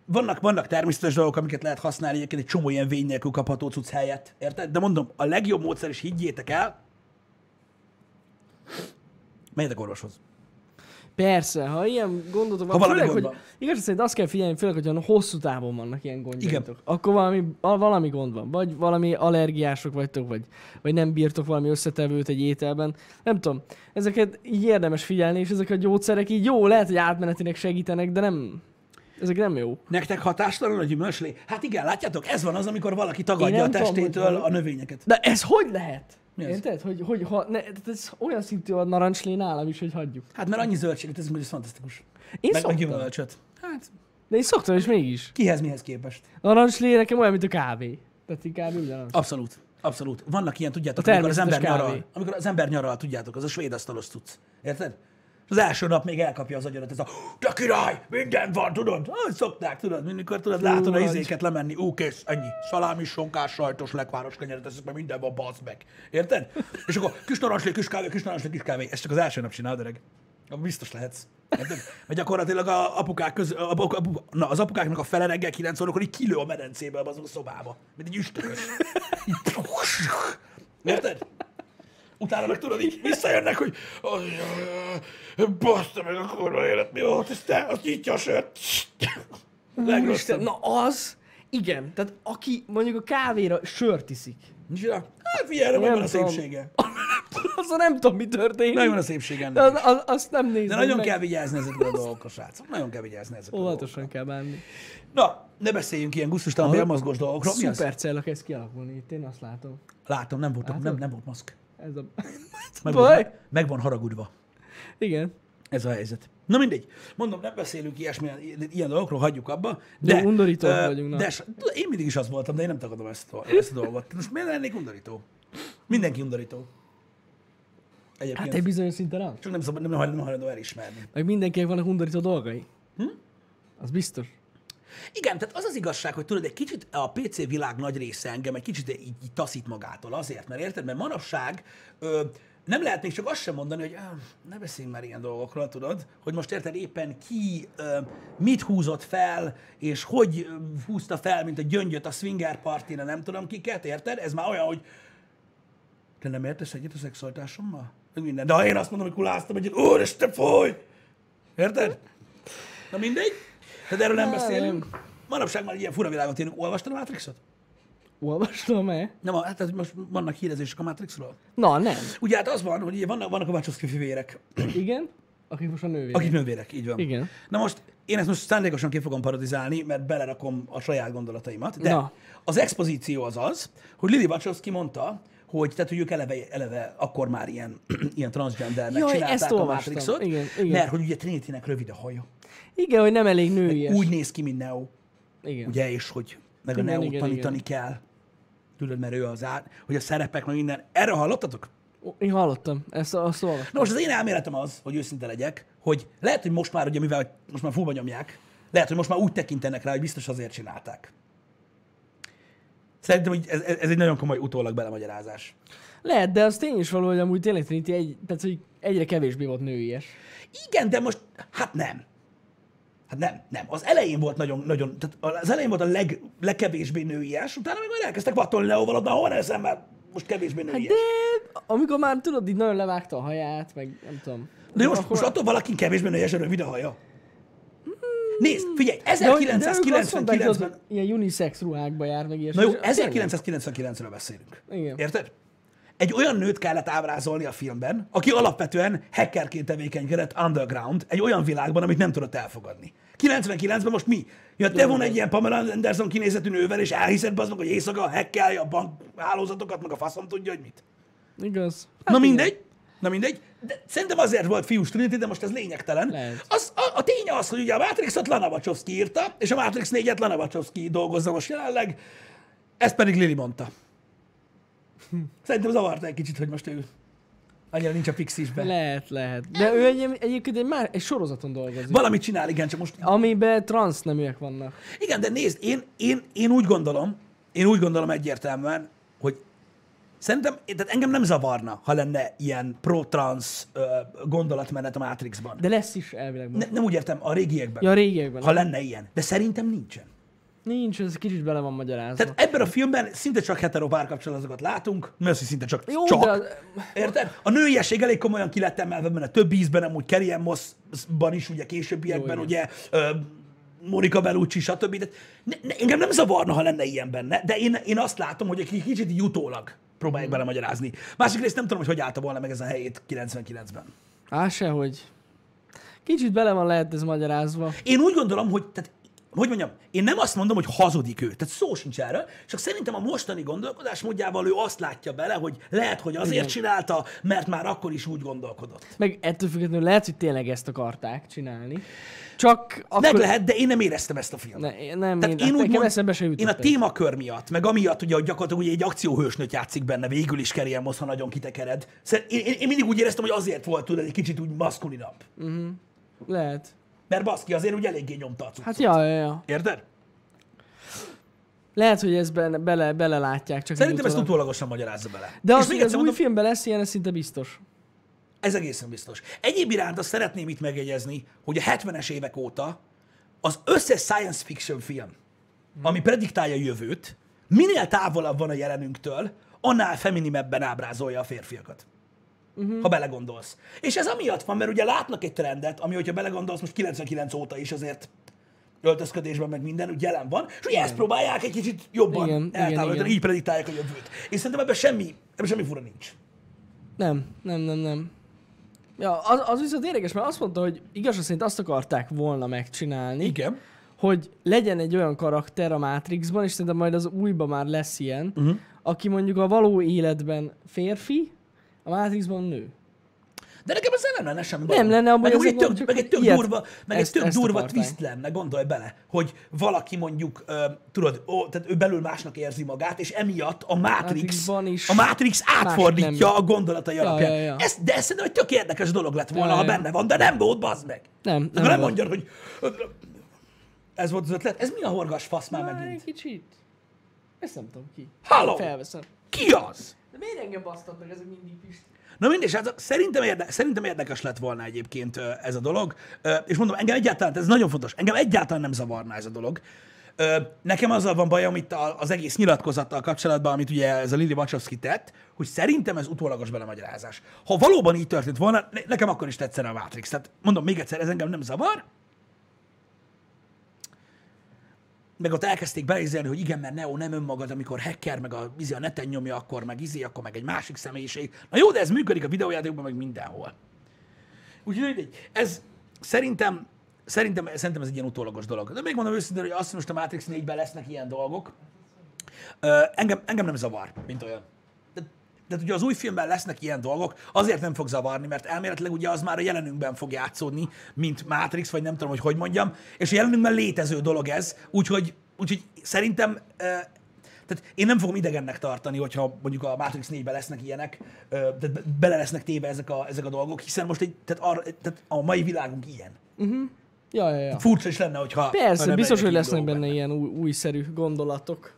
vannak, vannak természetes dolgok, amiket lehet használni, egyébként egy csomó ilyen vény nélkül kapható cucc helyett. Érted? De mondom, a legjobb módszer, és higgyétek el, menjetek orvoshoz. Persze, ha ilyen gondotok van, főleg, hogy igaz szerint azt kell figyelni, főleg, hogyha hosszú távon vannak ilyen gondjaitok. Igen. Akkor valami, valami gond van. Vagy valami allergiások vagytok, vagy, vagy nem bírtok valami összetevőt egy ételben. Nem tudom. Ezeket így érdemes figyelni, és ezek a gyógyszerek így jó, lehet, hogy átmenetinek segítenek, de nem, ezek nem jó. Nektek hatástalan a gyümölcslé? Hát igen, látjátok, ez van az, amikor valaki tagadja a tudom, testétől hogy- a növényeket. De ez hogy lehet? Mi az? Érted? Hogy, hogy ha, ne, ez olyan szintű a narancslé nálam is, hogy hagyjuk. Hát mert annyi zöldséget, ez, ez fantasztikus. Én Meg, meg szoktam. gyümölcsöt. Hát, De én szoktam, és mégis. kihez mihez képest? A narancslé nekem olyan, mint a kávé. Tehát inkább ugyanaz. Abszolút. Abszolút. Vannak ilyen, tudjátok, amikor az ember természetes nyaral. kávé. Amikor az ember nyaral, tudjátok, az a svéd asztalos cucc. Érted? Az első nap még elkapja az agyadat, ez a de király, minden van, tudod? Ahogy szokták, tudod, mindig tudod, látod a izéket lemenni, ú, kész, ennyi. Szalámi, sonkás, sajtos, lekváros kenyeret, ez mert minden van, bazd meg. Érted? És akkor kis narancslék, kis kávé, kis narancslék, kis kávé. Ezt csak az első nap csinálod, öreg. Biztos lehetsz. Érted? Mert gyakorlatilag a apukák köz, a, a, a, na, az apukáknak a fele reggel 9 órakor így kilő a medencébe azon a szobába. Mint egy üstökös. Érted? Utána meg tudod, így visszajönnek, hogy baszta meg a kurva élet, mi volt, ez te, az nyitja a sört. Úristen, na az, igen. Tehát aki mondjuk a kávéra sört iszik. Micsoda? Hát figyelj, erre Nem megvan a szépsége. Azon nem tudom, mi történik. Megvan a szépsége ennek az, az, azt nem nézem De nagyon meg. kell vigyázni ezekre a dolgokra, srácok. Nagyon kell vigyázni ezekre. Óvatosan kell bánni. Na, ne beszéljünk ilyen gusztustalan Aha. bélmozgós dolgokról. Szupercella kezd kialakulni itt, én azt látom. Látom, nem volt, Látod? nem, nem volt maszk. Ez a... Meg, Baj. van, meg van haragudva. Igen. Ez a helyzet. Na mindegy. Mondom, nem beszélünk ilyesmi, ilyen dolgokról, hagyjuk abba. De, Jó, undorítóak ö, vagyunk, na. De én mindig is az voltam, de én nem tagadom ezt a, ezt a dolgot. Most miért lennék undorító? Mindenki undorító. Egyébként. Hát egy bizonyos szinten az. Csak nem szabad, nem hajlandó, nem hajlandó elismerni. Meg mindenkinek vannak undorító dolgai. Hm? Az biztos. Igen, tehát az az igazság, hogy tudod, egy kicsit a PC világ nagy része engem egy kicsit így, így taszít magától azért, mert érted, mert manapság ö, nem lehet még csak azt sem mondani, hogy ah, ne beszéljünk már ilyen dolgokról, tudod, hogy most érted éppen ki ö, mit húzott fel, és hogy húzta fel, mint a gyöngyöt a swinger partina, nem tudom kiket, érted? Ez már olyan, hogy te nem értesz egyet a szexualitásommal? Minden. De ha én azt mondom, hogy kuláztam egyet, úristen, foly! Érted? Na mindegy. Tehát erről nem beszélünk. manapság már ilyen fura világot élünk. Olvastad a Matrixot? Olvastam-e? Nem, hát tehát most vannak hírezések a Matrixról. Na, nem. Ugye hát az van, hogy ugye vannak, vannak a Wachowski fivérek, Igen? Akik most a nővérek. akik nővérek, így van. Igen. Na most én ezt most szándékosan ki fogom parodizálni, mert belerakom a saját gondolataimat, de Na. az expozíció az az, hogy Lily Wachowski mondta, hogy, tehát, hogy ők eleve, eleve akkor már ilyen, ilyen transgendernek Jaj, csinálták ezt a olvastam. Matrixot, Igen, igen. mert hogy ugye Trinitynek rövid a haja. Igen, hogy nem elég nőies. Úgy néz ki, mint Neo, Igen. ugye, és hogy meg a Igen, Neo igen, tanítani kell. Tudod, mert ő az át, hogy a szerepek, meg minden. Erről hallottatok? Én hallottam. Ezt azt olvastam. Na most az én elméletem az, hogy őszinte legyek, hogy lehet, hogy most már, ugye, mivel most már fullba nyomják, lehet, hogy most már úgy tekintenek rá, hogy biztos azért csinálták. Szerintem hogy ez, ez egy nagyon komoly utólag belemagyarázás. Lehet, de az tény is való, hogy amúgy tényleg Trinity egy, tehát, hogy egyre kevésbé volt nőies. Igen, de most, hát nem. Hát nem, nem. Az elején volt nagyon, nagyon, tehát az elején volt a leg, legkevésbé nőies, utána meg majd elkezdtek vattolni Leóval, na hol eszem, mert most kevésbé Hát nőies. de amikor már tudod, így nagyon levágta a haját, meg nem tudom. De most, Akkor- most attól valaki kevésbé nőies, a rövid a haja. Nézd, figyelj, De hogy- de ők azt mondták, 1999-ben... tudod, hogy Ilyen unisex ruhákba jár, meg ilyesmi. Na jó, És tényleg. 1999-ről beszélünk. Igen. Érted? Egy olyan nőt kellett ábrázolni a filmben, aki alapvetően hackerként tevékenykedett underground, egy olyan világban, amit nem tudott elfogadni. 99-ben most mi? Ja, te von egy ilyen Pamela Anderson kinézetű nővel, és elhiszed az meg, hogy éjszaka hackelje a bankhálózatokat, meg a faszom tudja, hogy mit. Igaz. Hát Na mindegy. Na mindegy. De szerintem azért volt fiús Trinity, de most ez lényegtelen. Lehet. Az, a, a tény az, hogy ugye a Matrixot Lana Wachowski írta, és a Matrix 4-et Lana Wachowski dolgozza most jelenleg, ezt pedig Lili mondta. Szerintem zavarta egy kicsit, hogy most ő annyira nincs a pixisben. Lehet, lehet. De ő egy, egyébként egy, már, egy sorozaton dolgozik. Valamit csinál, igen, csak most... Amiben transz neműek vannak. Igen, de nézd, én, én, én úgy gondolom, én úgy gondolom egyértelműen, hogy szerintem, tehát engem nem zavarna, ha lenne ilyen pro-trans ö, gondolatmenet a Matrixban. De lesz is elvileg. Ne, nem úgy értem, a régiekben. Ja, a régiekben. ha lenne ilyen. De szerintem nincsen. Nincs, ez kicsit bele van magyarázva. Tehát ebben a filmben szinte csak hetero párkapcsolatokat látunk, mert szinte csak. Jó, csak. de az, Érted? A nőiesség elég komolyan ki lett emelve, mert a több ízben, amúgy Kerry Mossban is, ugye későbbiekben, Jó, ugye ö, Monica Bellucci, stb. De ne, ne, engem nem zavarna, ha lenne ilyen benne, de én, én azt látom, hogy egy kicsit így utólag próbálják Hmm. belemagyarázni. Másik részt nem tudom, hogy hogy állta volna meg ez a helyét 99-ben. á, sehogy. Kicsit bele van lehet ez magyarázva. Én úgy gondolom, hogy, tehát, hogy mondjam, én nem azt mondom, hogy hazudik ő, tehát szó sincs erről, csak szerintem a mostani gondolkodásmódjával ő azt látja bele, hogy lehet, hogy azért Igen. csinálta, mert már akkor is úgy gondolkodott. Meg ettől függetlenül lehet, hogy tényleg ezt akarták csinálni. Csak akkor... Meg lehet, de én nem éreztem ezt a filmet. Ne, nem, Tehát én, én, úgy mond, én a témakör miatt, meg amiatt, ugye, hogy gyakorlatilag ugye egy akcióhősnőt játszik benne, végül is Ann Moss, ha nagyon kitekered. Szóval én, én, én, mindig úgy éreztem, hogy azért volt tudod, egy kicsit úgy maszkulinabb. Lehet. Mert baszki azért úgy eléggé nyomta a cuccot. Hát ja, ja, ja. Érted? Lehet, hogy ezt bele, bele, bele látják, csak Szerintem így ezt utólag. utólagosan magyarázza bele. De És az, még az új mondom, filmben lesz ilyen, ez szinte biztos. Ez egészen biztos. Egyéb iránt azt szeretném itt megjegyezni, hogy a 70-es évek óta az összes science fiction film, ami prediktálja a jövőt, minél távolabb van a jelenünktől, annál feminimebben ábrázolja a férfiakat. Uh-huh. Ha belegondolsz. És ez amiatt van, mert ugye látnak egy trendet, ami, hogyha belegondolsz, most 99 óta is azért öltözködésben meg minden úgy jelen van, és ugye ezt próbálják egy kicsit jobban Igen, eltávolítani, igen. így prediktálják a jövőt. És szerintem ebben semmi, ebben semmi fura nincs. Nem, nem, nem, nem. Ja, az, az viszont érdekes, mert azt mondta, hogy igazság szerint azt akarták volna megcsinálni, Igen. hogy legyen egy olyan karakter a Matrixban, és szerintem majd az újban már lesz ilyen, uh-huh. aki mondjuk a való életben férfi, a Matrixban nő. De nekem ezzel nem lenne semmi Nem lenne, abban meg, amúgy ezek egy tök, meg egy tök ilyet- durva, meg ezt- egy tök durva twist lenne, gondolj bele, hogy valaki mondjuk, ö, tudod, ó, tehát ő belül másnak érzi magát, és emiatt a Matrix, Matrixban is a Matrix átfordítja a gondolatai Ja, alapján. ja, ja. Ez, de ez szerintem egy tök érdekes dolog lett volna, Ja, ha ja. benne van, de nem volt, bazd meg. Nem, Nem, nem nem mondjad, hogy ez volt az ötlet. Ez mi a horgas fasz már Már egy megint? kicsit. Ezt nem tudom ki. Halló! Felveszem. Ki az? De miért engem basztatnak ezek mindig Pisti? Na mindegy, hát szerintem, érde, szerintem érdekes lett volna egyébként ez a dolog, és mondom, engem egyáltalán, ez nagyon fontos, engem egyáltalán nem zavarná ez a dolog. Nekem azzal van bajom itt az egész nyilatkozattal kapcsolatban, amit ugye ez a Lili Wachowski tett, hogy szerintem ez utólagos belemagyarázás. Ha valóban így történt volna, ne- nekem akkor is tetszene a Matrix. Tehát mondom még egyszer, ez engem nem zavar. Meg ott elkezdték belézelni, hogy igen, mert Neo nem önmagad, amikor hacker, meg a, izé, a neten nyomja, akkor meg izé, akkor meg egy másik személyiség. Na jó, de ez működik a videójátékokban, meg mindenhol. Úgyhogy ez szerintem, szerintem, szerintem ez egy ilyen utólagos dolog. De még mondom őszintén, hogy azt, most a Matrix 4-ben lesznek ilyen dolgok, ö, engem, engem nem zavar, mint olyan. De ugye az új filmben lesznek ilyen dolgok, azért nem fog zavarni, mert elméletileg ugye az már a jelenünkben fog játszódni, mint Matrix, vagy nem tudom, hogy hogy mondjam, és a jelenünkben létező dolog ez, úgyhogy, úgyhogy szerintem tehát én nem fogom idegennek tartani, hogyha mondjuk a Matrix 4-ben lesznek ilyenek, tehát be- bele lesznek téve ezek a, ezek a dolgok, hiszen most egy, tehát, arra, tehát a mai világunk ilyen. Ja, ja, ja. Furcsa is lenne, hogyha... ha Persze, biztos, hogy lesznek benne dolgok ilyen új, újszerű gondolatok.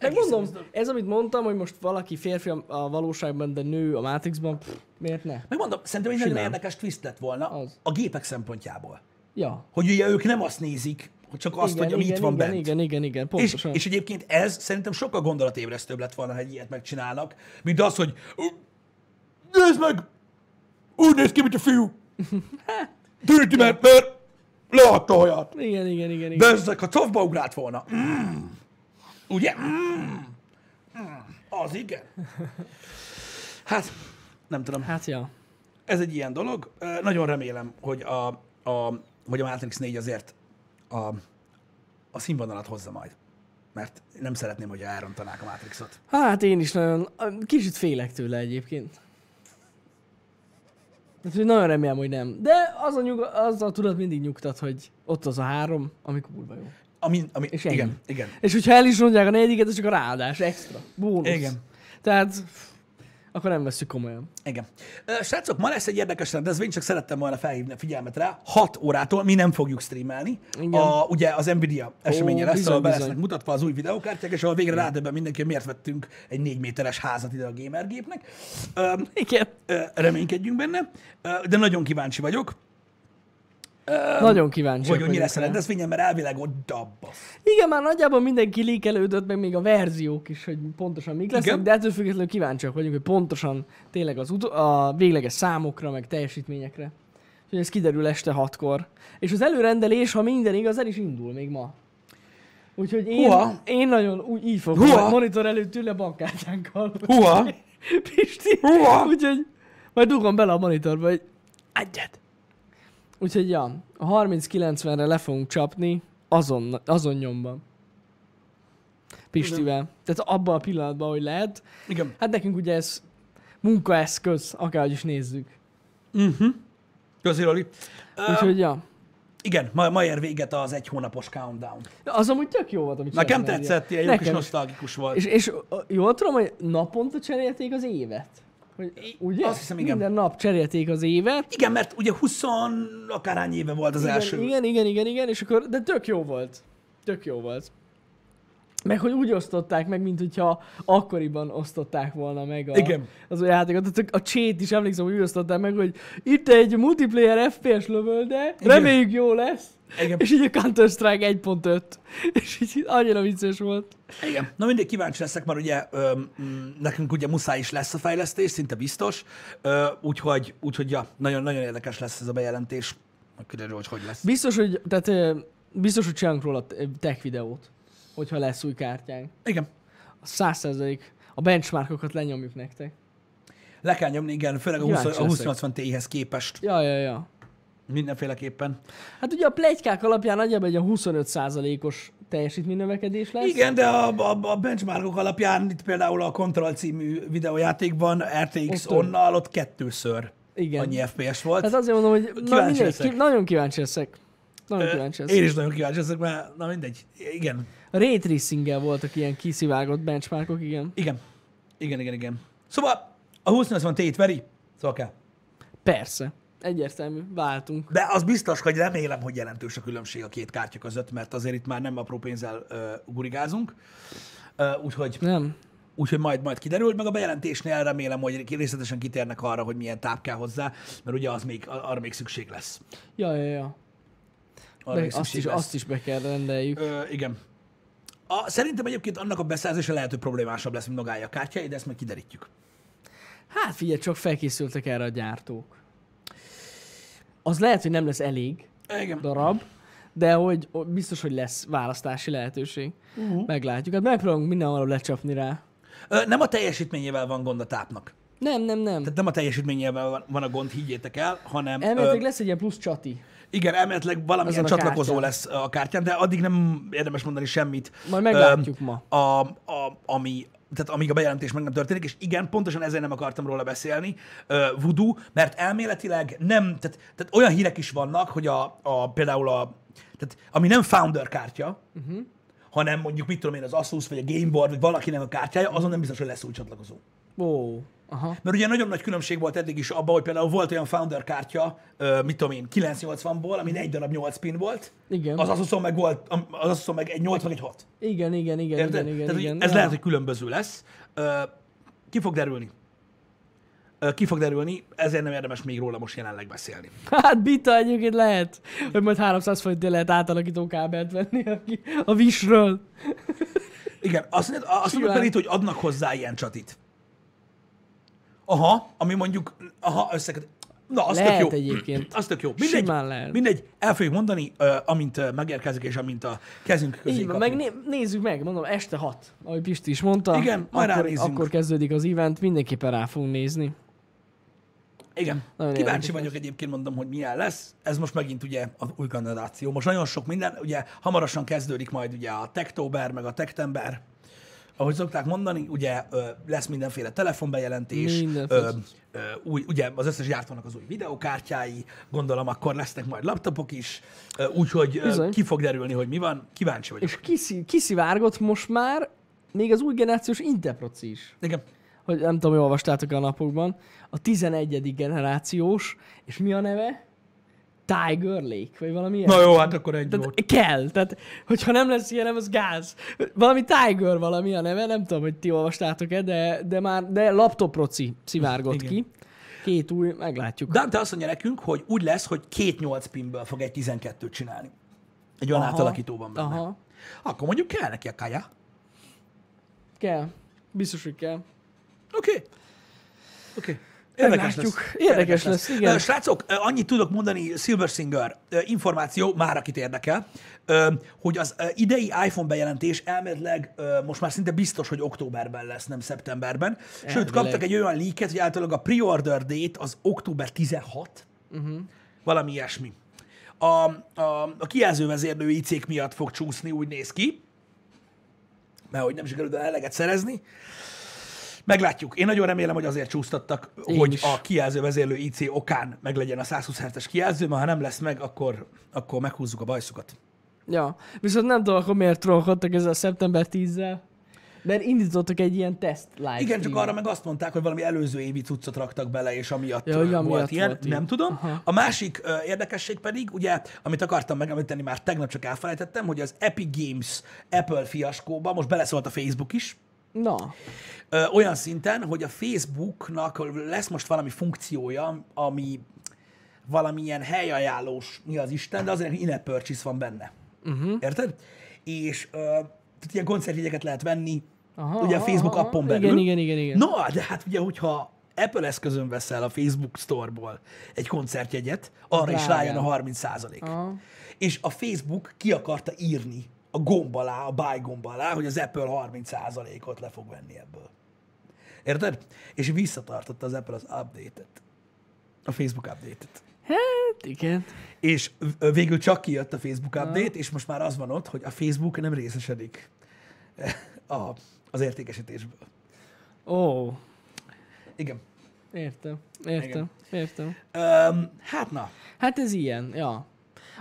Meg mondom, ez amit mondtam, hogy most valaki férfi a- valóságban, de nő a Matrixban, pff, miért ne? Megmondom, szerintem egy nagyon érdekes twist lett volna Az. a gépek szempontjából. Ja. Hogy ugye ők nem azt nézik, hogy csak azt, hogy ami igen, itt van igen, bent. igen, igen, igen, És, pontosan. és egyébként ez szerintem sokkal gondolatébresztőbb lett volna, ha egy ilyet megcsinálnak, mint az, hogy "Ö, nézd meg, úgy néz ki, mint a fiú. Tűnti, mert, mert leadta a haját. Igen, igen, igen, igen. De ezek a cofba ugrált volna. Mm. Ugye? Mm. Mm. Az igen. Hát, nem tudom. Hát ja. Ez egy ilyen dolog. Nagyon remélem, hogy a, a, hogy a Matrix 4 azért a, a színvonalat hozza majd. Mert nem szeretném, hogy elrontanák a Matrixot. Hát én is nagyon, kicsit félek tőle egyébként. Hát, nagyon remélem, hogy nem. De az a, nyug, az a tudat mindig nyugtat, hogy ott az a három, ami kurva jó. Ami, ami, És ennyi. igen, igen. És hogyha el is mondják a negyediket, az csak a ráadás, extra, bónusz. Igen. Tehát akkor nem veszük komolyan. Igen. Srácok, ma lesz egy érdekes rendezvény, csak szerettem volna felhívni a figyelmet rá. 6 órától mi nem fogjuk streamelni. Igen. A, ugye az Nvidia eseménye lesz, bizony, ahol be lesznek mutatva az új videókártyák, és ahol végre rádöbben mindenki, hogy miért vettünk egy 4 méteres házat ide a gamergépnek. Ö, Igen. ö, reménykedjünk benne, de nagyon kíváncsi vagyok, Nagyon kíváncsi. hogy, hogy mi lesz a rendezvényen, mert elvileg ott dabba. Igen, már nagyjából mindenki líkelődött, meg még a verziók is, hogy pontosan mik lesznek, Igen. de ettől függetlenül kíváncsiak vagyunk, hogy pontosan tényleg az utol- a végleges számokra, meg teljesítményekre. Úgyhogy ez kiderül este hatkor. És az előrendelés, ha minden igaz, el is indul még ma. Úgyhogy én, Húha. én nagyon úgy, így fogok Húha. monitor előtt ülni a bankkártyánkkal. Húha! Pisti. Húha. Úgyhogy majd dugom bele a monitorba, hogy egyet. Úgyhogy ja, a 30-90-re le fogunk csapni azon, azon nyomban. Pistivel. Tehát abban a pillanatban, hogy lehet. Igen. Hát nekünk ugye ez munkaeszköz, akárhogy is nézzük. Roli. Ö, Úgyhogy ja. igen, ma, ma ér véget az egy hónapos countdown. Az amúgy tök jó volt, amit Nekem tetszett, ilyen jó kis is. nosztalgikus volt. És, és jól tudom, hogy naponta cserélték az évet? Hogy, ugye? azt hiszem, igen. Minden nap cserélték az évet. Igen, mert ugye 20 akárhány éve volt az igen, első. Igen, igen, igen, igen, és akkor, de tök jó volt. Tök jó volt. Meg hogy úgy osztották meg, mint hogyha akkoriban osztották volna meg a, Igen. az a játékot. A csét is emlékszem, hogy úgy osztották meg, hogy itt egy multiplayer FPS lövölde, reméljük jó lesz. Igen. És így a Counter-Strike 1.5. És így annyira vicces volt. Igen. Na mindig kíváncsi leszek, mert ugye ö, m, nekünk ugye muszáj is lesz a fejlesztés, szinte biztos. Ö, úgyhogy, úgyhogy ja, nagyon, nagyon érdekes lesz ez a bejelentés. Kiderül, hogy hogy lesz. Biztos, hogy, tehát, biztos, hogy csinálunk róla tech videót, hogyha lesz új kártyánk. Igen. A 100% a benchmarkokat lenyomjuk nektek. Le kell nyomni, igen, főleg a, 20, Kíváncsi a leszek. 2080 Ti-hez képest. Ja, ja, ja. Mindenféleképpen. Hát ugye a plegykák alapján nagyjából egy a 25%-os teljesítménynövekedés lesz. Igen, de a, a, a benchmarkok alapján itt például a Control című videójátékban RTX Ott onnal ott kettőször Igen. annyi FPS volt. Hát azért mondom, hogy na Kíváncsi mindegy, leszek. ki, nagyon kíváncsi leszek. Nagyon kíváncsi leszek. Én is nagyon kíváncsi leszek, mert na mindegy. Igen. A Ray tracing voltak ilyen kiszivárgott benchmarkok, igen. Igen. Igen, igen, igen. Szóval a 2080 Ti-t veri, szóval kell. Persze. Egyértelmű. Váltunk. De az biztos, hogy remélem, hogy jelentős a különbség a két kártya között, mert azért itt már nem apró pénzzel uh, gurigázunk. Uh, úgyhogy, Nem. úgyhogy majd, majd kiderül, meg a bejelentésnél remélem, hogy részletesen kitérnek arra, hogy milyen táp kell hozzá, mert ugye az még, arra még szükség lesz. Ja, ja, ja. Arra De azt, is, lesz. azt is be kell rendeljük. Ö, igen. A, szerintem egyébként annak a beszerzése lehet, hogy problémásabb lesz, mint magája a kártyái, de ezt meg kiderítjük. Hát figyelj, csak felkészültek erre a gyártók. Az lehet, hogy nem lesz elég Igen. darab, de hogy biztos, hogy lesz választási lehetőség. Uh-huh. Meglátjuk. Hát megpróbálunk mindenhol lecsapni rá. Ö, nem a teljesítményével van gond a tápnak. Nem, nem, nem. Tehát nem a teljesítményével van, a gond, higgyétek el, hanem... Elméletileg lesz egy ilyen plusz csati. Igen, elméletileg valamilyen Azon a csatlakozó kártyán. lesz a kártyán, de addig nem érdemes mondani semmit. Majd meglátjuk ma. A, a, ami, tehát amíg a bejelentés meg nem történik, és igen, pontosan ezért nem akartam róla beszélni, uh, Voodoo, mert elméletileg nem, tehát, tehát olyan hírek is vannak, hogy a, a például a, tehát ami nem founder kártya, uh-huh. hanem mondjuk mit tudom én, az Asus, vagy a Gameboard, vagy valakinek a kártyája, azon nem biztos, hogy lesz új csatlakozó. Ó, aha. Mert ugye nagyon nagy különbség volt eddig is abban, hogy például volt olyan founder kártya, mit tudom én, 980-ból, ami egy darab 8 pin volt, Igen. az Asuson meg volt, az Asuson meg egy 8 meg egy 6. Igen, igen, igen, Érted? igen, igen, Tehát, igen. ez Ja. lehet, hogy különböző lesz. Ki fog derülni? Ki fog derülni, ezért nem érdemes még róla most jelenleg beszélni. Hát bita egyébként lehet, hogy majd 300 forintért lehet átalakító kábelt venni a, a Visről. Igen, azt azt mondod pedig, hogy adnak hozzá ilyen csatit. Aha, ami mondjuk, aha, összeket. Na, az Lehet tök jó. egyébként. Az tök jó. Mindegy, Simán lehet. mindegy, el fogjuk mondani, amint megérkezik, és amint a kezünk közé Így van, kapjuk. meg né- nézzük meg, mondom, este 6, ahogy Pisti is mondta. Igen, majd akkor, ránézünk. akkor kezdődik az event, mindenképpen rá fogunk nézni. Igen. Nagyon Kíváncsi vagyok egyébként, mondom, hogy milyen lesz. Ez most megint ugye az új generáció. Most nagyon sok minden, ugye hamarosan kezdődik majd ugye a Techtober, meg a Techtember. Ahogy szokták mondani, ugye lesz mindenféle telefonbejelentés, ö, új, ugye az összes gyártónak az új videokártyái, gondolom akkor lesznek majd laptopok is, úgyhogy Bizony. ki fog derülni, hogy mi van. Kíváncsi vagyok. És kiszi, kiszivárgott most már még az új generációs Interproci is. Igen. Hogy nem tudom, hogy olvastátok a napokban. A 11. generációs, és mi a neve? Tiger Lake, vagy valami ilyen. Na jó, hát akkor egy Tehát volt. kell. Tehát, hogyha nem lesz ilyen, nem az gáz. Valami Tiger valami a neve, nem tudom, hogy ti olvastátok-e, de, de már, de laptoproci szivárgott Igen. ki. Két új, meglátjuk. Dante azt mondja nekünk, hogy úgy lesz, hogy két 8 pinből fog egy 12-t csinálni. Egy olyan átalakító van benne. Aha, Akkor mondjuk kell neki a kaja. kell. Biztos, hogy kell. Oké. Okay. Oké. Okay. Érdekes Meglátjuk. lesz. Érdekes lesz, igen. Ö, Srácok, annyit tudok mondani, Silver Singer információ, már akit érdekel, hogy az idei iPhone bejelentés elméletileg ö, most már szinte biztos, hogy októberben lesz, nem szeptemberben. Sőt, Elvileg. kaptak egy olyan leaket, hogy általában a pre-order date az október 16, uh-huh. valami ilyesmi. A, a, a kijelzővezérlő IC miatt fog csúszni, úgy néz ki, mert hogy nem sikerült eleget szerezni. Meglátjuk. Én nagyon remélem, hogy azért csúsztattak, Én hogy is. a kijelző vezérlő IC okán meglegyen a 120 Hz-es kijelző, mert ha nem lesz meg, akkor, akkor meghúzzuk a bajszukat. Ja, viszont nem tudom, akkor miért trollkodtak ezzel a szeptember 10-zel. Mert indítottak egy ilyen teszt live Igen, csak arra meg azt mondták, hogy valami előző évi cuccot raktak bele, és amiatt, Ja, hogy volt amiatt ilyen. volt nem tudom. Aha. A másik ö, érdekesség pedig, ugye, amit akartam megemlíteni, már tegnap csak elfelejtettem, hogy az Epic Games Apple fiaskóba most beleszólt a Facebook is, Na, Ö, olyan szinten, hogy a Facebooknak lesz most valami funkciója, ami valamilyen helyajánlós, mi az Isten, de azért in purchase van benne. Uh-huh. Érted? És ö, tehát ilyen koncertjegyeket lehet venni, Aha, ugye a Facebook aha. appon Igen, belül. igen, igen, igen. No, de hát ugye, hogyha Apple eszközön veszel a Facebook Store-ból egy koncertjegyet, arra is Drágán. rájön a 30 százalék. És a Facebook ki akarta írni a gomb alá, a buy gomb alá, hogy az Apple 30 százalékot le fog venni ebből. Érted? És visszatartotta az Apple az update-et. A Facebook update-et. Hát igen. És végül csak kijött a Facebook update, és most már az van ott, hogy a Facebook nem részesedik a, az értékesítésből. Ó, Igen. értem, értem, értem. Um, hát na, Hát ez ilyen, ja.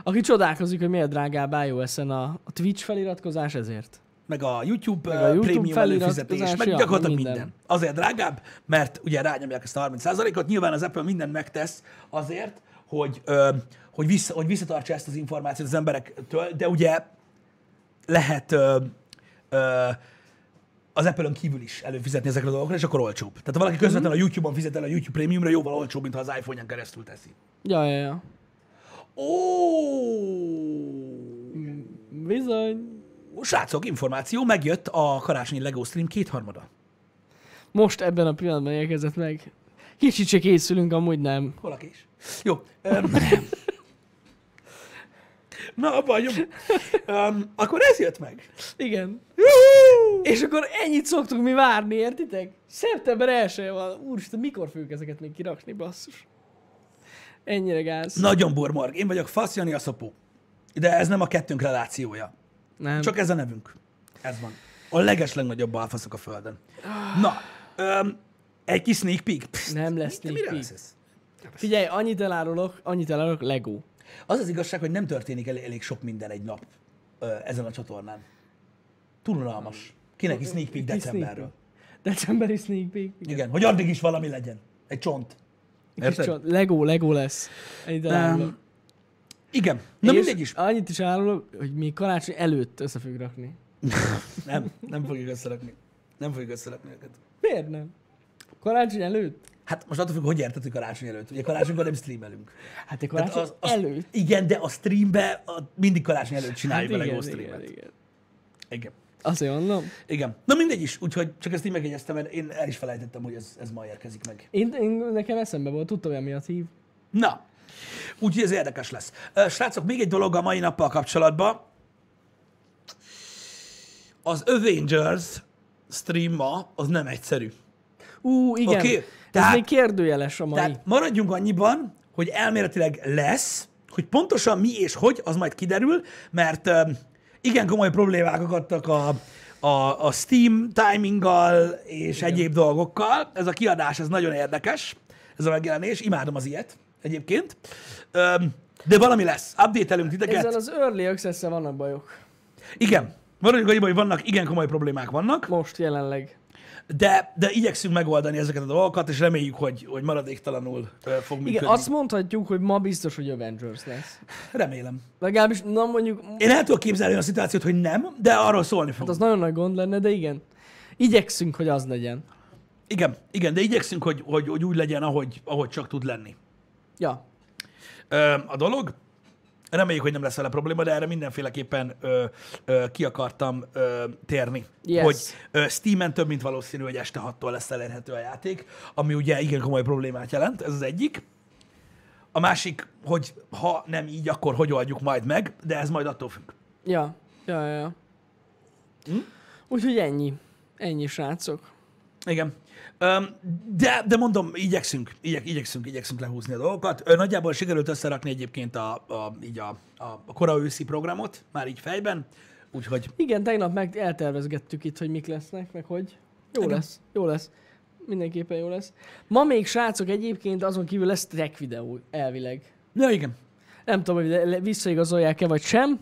Aki csodálkozik, hogy miért drágább iOS-en a, a Twitch feliratkozás, ezért. meg a YouTube, Meg a YouTube prémium előfizetés, meg ja, gyakorlatilag minden. minden. Azért drágább, mert ugye rányomják ezt a 30%-ot, nyilván az Apple mindent megtesz azért, hogy, ö, hogy, vissza, hogy visszatartsa ezt az információt az emberektől, de ugye lehet ö, ö, az Apple-ön kívül is előfizetni ezekre a dolgokra, és akkor olcsóbb. Tehát ha valaki közvetlenül a YouTube-on fizet el a YouTube Premiumra, jóval olcsóbb, mint ha az iPhone-ján keresztül teszi. Ja, ja, ja. Ó! Bizony. Srácok, információ, megjött a karácsonyi LEGO stream kétharmada. Most ebben a pillanatban érkezett meg. Kicsit se készülünk, amúgy nem. Hol a kés? Jó. öm, Na, abba hagyom. Um, akkor ez jött meg. Igen. Juhú! És akkor ennyit szoktunk mi várni, értitek? Szeptember 1 van. Úristen, mikor fogjuk ezeket még kirakni, basszus? Ennyire gáz. Nagyon burmorg. Én vagyok Fasz Jani a szopó. De ez nem a kettőnk relációja. Nem. Csak ez a nevünk. Ez van. A leges legnagyobb alfaszok a földön. Na, öm, egy kis sneak peek. Psz, Nem lesz sneak peek. lesz? Figyelj, annyit elárulok, annyit elárulok, Lego. Az az igazság, hogy nem történik elég, elég sok minden egy nap ö, ezen a csatornán. Túl unalmas. Kinek is sneak peek decemberről. Decemberi sneak peek. Igen, hogy addig is valami legyen. Egy csont. Érted? csont. Lego, Lego lesz. Ennyit. Um, igen. Na És mindegy is. Annyit is elárulok, hogy mi karácsony előtt össze fogjuk rakni. Nem, nem fogjuk összerakni. Nem fogjuk összerakni őket. Miért nem? Karácsony előtt? Hát most attól függ, hogy érted, hogy karácsony előtt. Ugye karácsonykor nem streamelünk. Hát egy karácsony az, az, előtt. Igen, de a streambe a, mindig karácsony előtt csináljuk Hát a Lego streamet. igen, igen. Igen. Azért mondom. Igen. Na mindegy is, úgyhogy csak ezt így megjegyeztem, mert én el is felejtettem, hogy ez, ez ma érkezik meg. Én, én, nekem eszembe volt, tudtam, hogy miatt hív. Na, úgyhogy ez érdekes lesz. Srácok, még egy dolog a mai nappal kapcsolatban. Az Avengers stream ma, az nem egyszerű. Ú, igen. Ez tehát- még kérdőjeles a mai. Tehát maradjunk annyiban, hogy elméletileg lesz, hogy pontosan mi és hogy, az majd kiderül, mert igen komoly problémák akadtak a, a, a Steam timinggal és igen. egyéb dolgokkal. Ez a kiadás, ez nagyon érdekes, ez a megjelenés. Imádom az ilyet egyébként. De valami lesz. Update-elünk titeket. Ezzel az Early access vannak bajok. Igen. Maradjunk annyiban, hogy vannak, igen komoly problémák vannak, Most jelenleg. De, de igyekszünk megoldani ezeket a dolgokat, és reméljük, hogy, hogy maradéktalanul ö, fog működni. Igen, azt mondhatjuk, hogy ma biztos, hogy Avengers lesz. Remélem. Legalábbis, na mondjuk, Én el tudok képzelni olyan szituációt, hogy nem, de arról szólni fog. hát az nagyon nagy gond lenne, de igen. Igyekszünk, hogy az legyen. Igen, igen, de igyekszünk, hogy, hogy, hogy úgy legyen, ahogy, ahogy csak tud lenni. Ja. Ö, a dolog. Reméljük, hogy nem lesz vele probléma, de erre mindenféleképpen ö, ö, ki akartam ö, térni. Yes. Hogy ö, Steam-en több, mint valószínű, hogy este 6-tól lesz elérhető a játék, ami ugye igen komoly problémát jelent, ez az egyik. A másik, hogy ha nem így, akkor hogy oldjuk majd meg, de ez majd attól függ. Ja. Ja, ja, ja. Hm? Úgyhogy ennyi. Ennyi, srácok. Igen. De, de mondom, igyekszünk, igyek, igyekszünk, igyekszünk lehúzni a dolgokat. Nagyjából sikerült összerakni egyébként a, a, így a, a, kora őszi programot, már így fejben, úgyhogy Igen, tegnap meg eltervezgettük itt, hogy mik lesznek, meg hogy. Jó Igen. lesz, jó lesz. Mindenképpen jó lesz. Ma még, srácok, egyébként azon kívül lesz track videó, elvileg. Ja, igen. Nem tudom, hogy visszaigazolják-e vagy sem,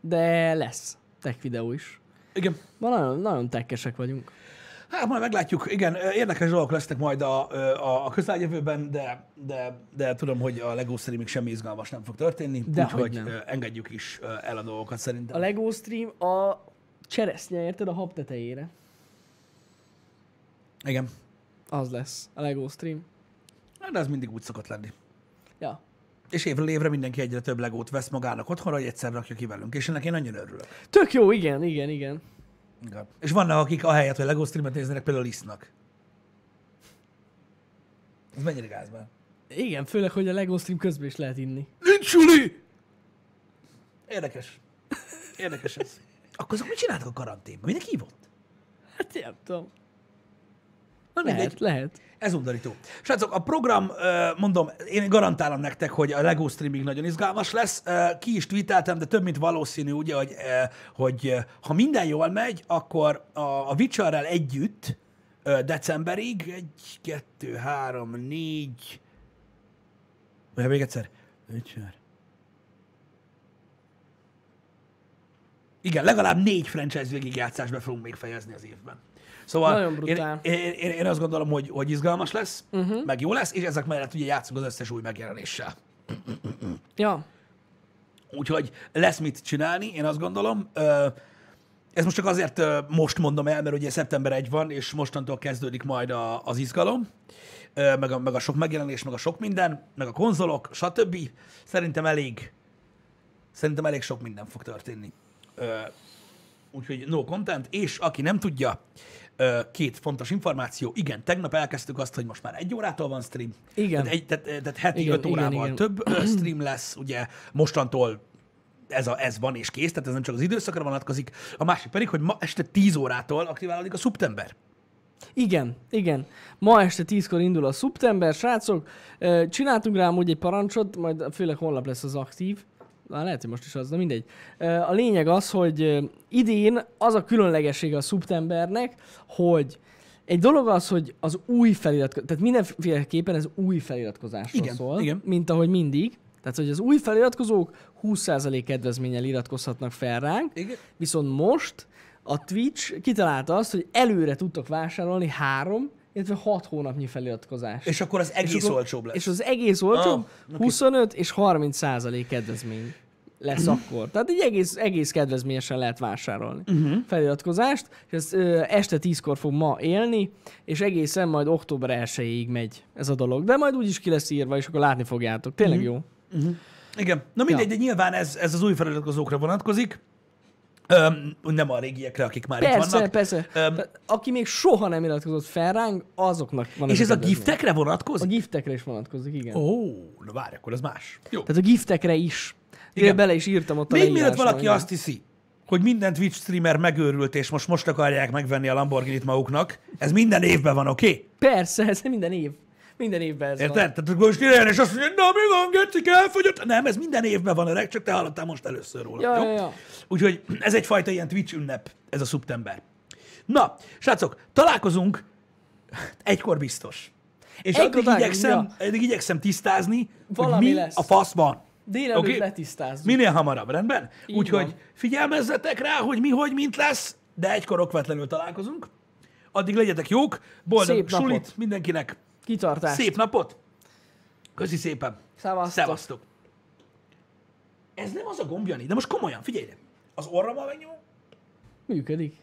de lesz tech videó is. Igen. Ma nagyon, nagyon tekkesek vagyunk. Hát majd meglátjuk. Igen, érdekes dolgok lesznek majd a, a, a közeljövőben, de, de, de tudom, hogy a LEGO streamig semmi izgalmas nem fog történni, Dehogy úgyhogy nem. engedjük is el a dolgokat szerintem. A Lego stream a cseresznye, érted? A hab tetejére. Igen. Az lesz a Lego stream. Hát, De ez mindig úgy szokott lenni. Ja. És évről évre mindenki egyre több legót vesz magának otthonra, hogy egyszer rakja ki velünk, és ennek én nagyon örülök. Tök jó, igen, igen, igen. Igen. És vannak, akik ahelyett, hogy LEGO streamet néznek, például isznak. Ez mennyire gáz már? Igen, főleg, hogy a Lego stream közben is lehet inni. Nincs suli! Érdekes. Érdekes ez. Akkor azok mit csináltak a karanténban? Mindenki hívott? Hát nem tudom. Na mindegy. Lehet, lehet. Ez undorító. Srácok, a program, mondom, én garantálom nektek, hogy a LEGO streaming nagyon izgalmas lesz. Ki is tweeteltem, de több mint valószínű, ugye, hogy, hogy ha minden jól megy, akkor a, Witcherrel együtt decemberig egy, kettő, három, négy, vagy még egyszer, Witcher. Igen, legalább négy franchise végigjátszást be fogunk még fejezni az évben. Szóval Nagyon én, brutál. én, én, én azt gondolom, hogy, hogy izgalmas lesz, uh-huh. meg jó lesz, és ezek mellett ugye játszunk az összes új megjelenéssel. Ja. Úgyhogy lesz mit csinálni, én azt gondolom. Ez most csak azért most mondom el, mert ugye szeptember 1 van, és mostantól kezdődik majd a, az izgalom, meg a, meg a sok megjelenés, meg a sok minden, meg a konzolok, stb. Szerintem elég, szerintem elég sok minden fog történni. Úgyhogy no content, és aki nem tudja, két fontos információ. Igen, tegnap elkezdtük azt, hogy most már egy órától van stream. Igen. Tehát, egy, tehát, tehát heti Igen, öt igen, órával igen. több ö, stream lesz, ugye mostantól ez, a, ez van és kész, tehát ez nem csak az időszakra vonatkozik. A másik pedig, hogy ma este 10 órától aktiválódik a szeptember. Igen, igen. Ma este 10-kor indul a szeptember, srácok. Csináltunk rá amúgy egy parancsot, majd főleg holnap lesz az aktív. Már lehet, hogy most is az, de mindegy. A lényeg az, hogy idén az a különlegessége a szeptembernek, hogy egy dolog az, hogy az új feliratkozás, tehát mindenféleképpen ez új feliratkozásról Igen, szól, igen. mint ahogy mindig. Tehát, hogy az új feliratkozók 20% kedvezménnyel iratkozhatnak fel ránk, Igen. Viszont most a Twitch kitalálta azt, hogy előre tudtok vásárolni három, illetve hat hónapnyi feliratkozást. És akkor az egész akkor- olcsóbb lesz. És az egész olcsóbb, Ah, oké. 25 és 30 százalék kedvezmény lesz Mhm. akkor. Tehát egy egész, egész kedvezményesen lehet vásárolni uh-huh. feliratkozást, és ez ö, este 10-kor fog ma élni, és egészen majd október 1-ig megy ez a dolog. De majd úgyis ki lesz írva, és akkor látni fogjátok. Tényleg Mhm. jó. Igen. Na mindegy, Ja. de nyilván ez, ez az új feliratkozókra vonatkozik. Öm, nem a régiekre, akik már itt Persze, vannak. persze. Tehát, aki még soha nem iratkozott fel ránk, azoknak van és ez a giftekre A vonatkozik? giftekre is vonatkozik, igen. Ó, Oh. na várj, akkor ez más. Jó. Tehát a giftekre is. Igen. Igen. bele is írtam ott a Még mielőtt valaki azt hiszi, hogy minden Twitch streamer megőrült, és most most akarják megvenni a Lamborghini-t maguknak, ez minden évben van, oké? Okay? Persze, ez minden év. Minden évben ez Érted? van. Tehát most ide és azt mondja, na mi van, Gecik, elfogyott? Nem, ez minden évben van öreg, csak te hallottál most először róla. Ja, jó? ja, ja. Úgyhogy ez egyfajta ilyen Twitch ünnep, ez a szeptember. Na, srácok, találkozunk egykor biztos. És Egykor addig igyekszem, addig igyekszem tisztázni, Valami hogy mi lesz. a fasz van. Délelőtt okay. letisztázzuk. Minél hamarabb, rendben? Így Úgyhogy van. figyelmezzetek rá, hogy mi, hogy, mint lesz, de egykor okvetlenül találkozunk. Addig legyetek jók, boldog Szép napot. sulit mindenkinek, Kitartás. szép napot, köszi szépen, Szevasztok. szevasztok. Ez nem az a gombjani, de most komolyan, figyelj ide. Az orrommal megnyomom, Működik.